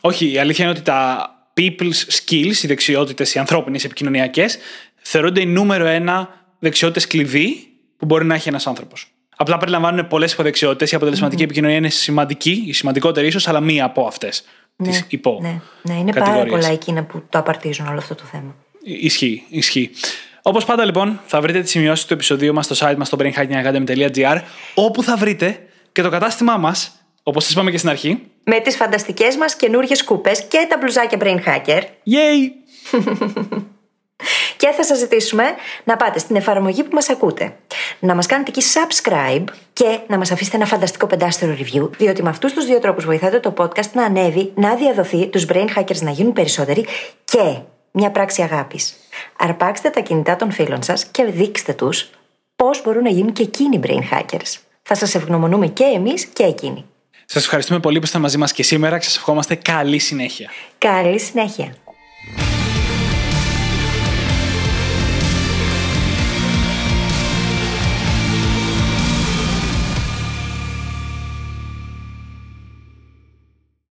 [SPEAKER 1] Όχι, η αλήθεια είναι ότι τα people's skills, οι δεξιότητες, οι ανθρώπινες επικοινωνιακές, θεωρούνται η νούμερο ένα δεξιότητες κλειδί που μπορεί να έχει ένας άνθρωπος. Απλά περιλαμβάνουν πολλές υποδεξιότητες. Η αποτελεσματικη επικοινωνία είναι σημαντική, η σημαντικότερη ίσως, αλλά μία από αυτές. Τις υπό.
[SPEAKER 2] ναι, ναι, είναι πάρα
[SPEAKER 1] κατηγορίες.
[SPEAKER 2] πολλά εκείνα που το απαρτίζουν όλο αυτό το θέμα.
[SPEAKER 1] Ισχύει, ισχύει. Όπως πάντα λοιπόν, θα βρείτε τις σημειώσεις του επεισοδίου μας στο site μας στο brainhackingacademy.gr, όπου θα βρείτε και το κατάστημά μας, όπως σας είπαμε και στην αρχή.
[SPEAKER 2] Με τις φανταστικές μας καινούριε κούπε και τα μπλουζάκια Brain Hacker.
[SPEAKER 1] Yay!
[SPEAKER 2] Και θα σας ζητήσουμε να πάτε στην εφαρμογή που μας ακούτε, να μας κάνετε εκεί subscribe και να μας αφήσετε ένα φανταστικό πεντάστερο review, διότι με αυτούς τους δύο τρόπους βοηθάτε το podcast να ανέβει, να διαδοθεί, τους brain hackers να γίνουν περισσότεροι και μια πράξη αγάπης. Αρπάξτε τα κινητά των φίλων σας και δείξτε τους πώς μπορούν να γίνουν και εκείνοι brain hackers. Θα σας ευγνωμονούμε και εμείς και εκείνοι.
[SPEAKER 1] Σας ευχαριστούμε πολύ που είστε μαζί μας και σήμερα και σας ευχόμαστε καλή συνέχεια.
[SPEAKER 2] Καλή συνέχεια.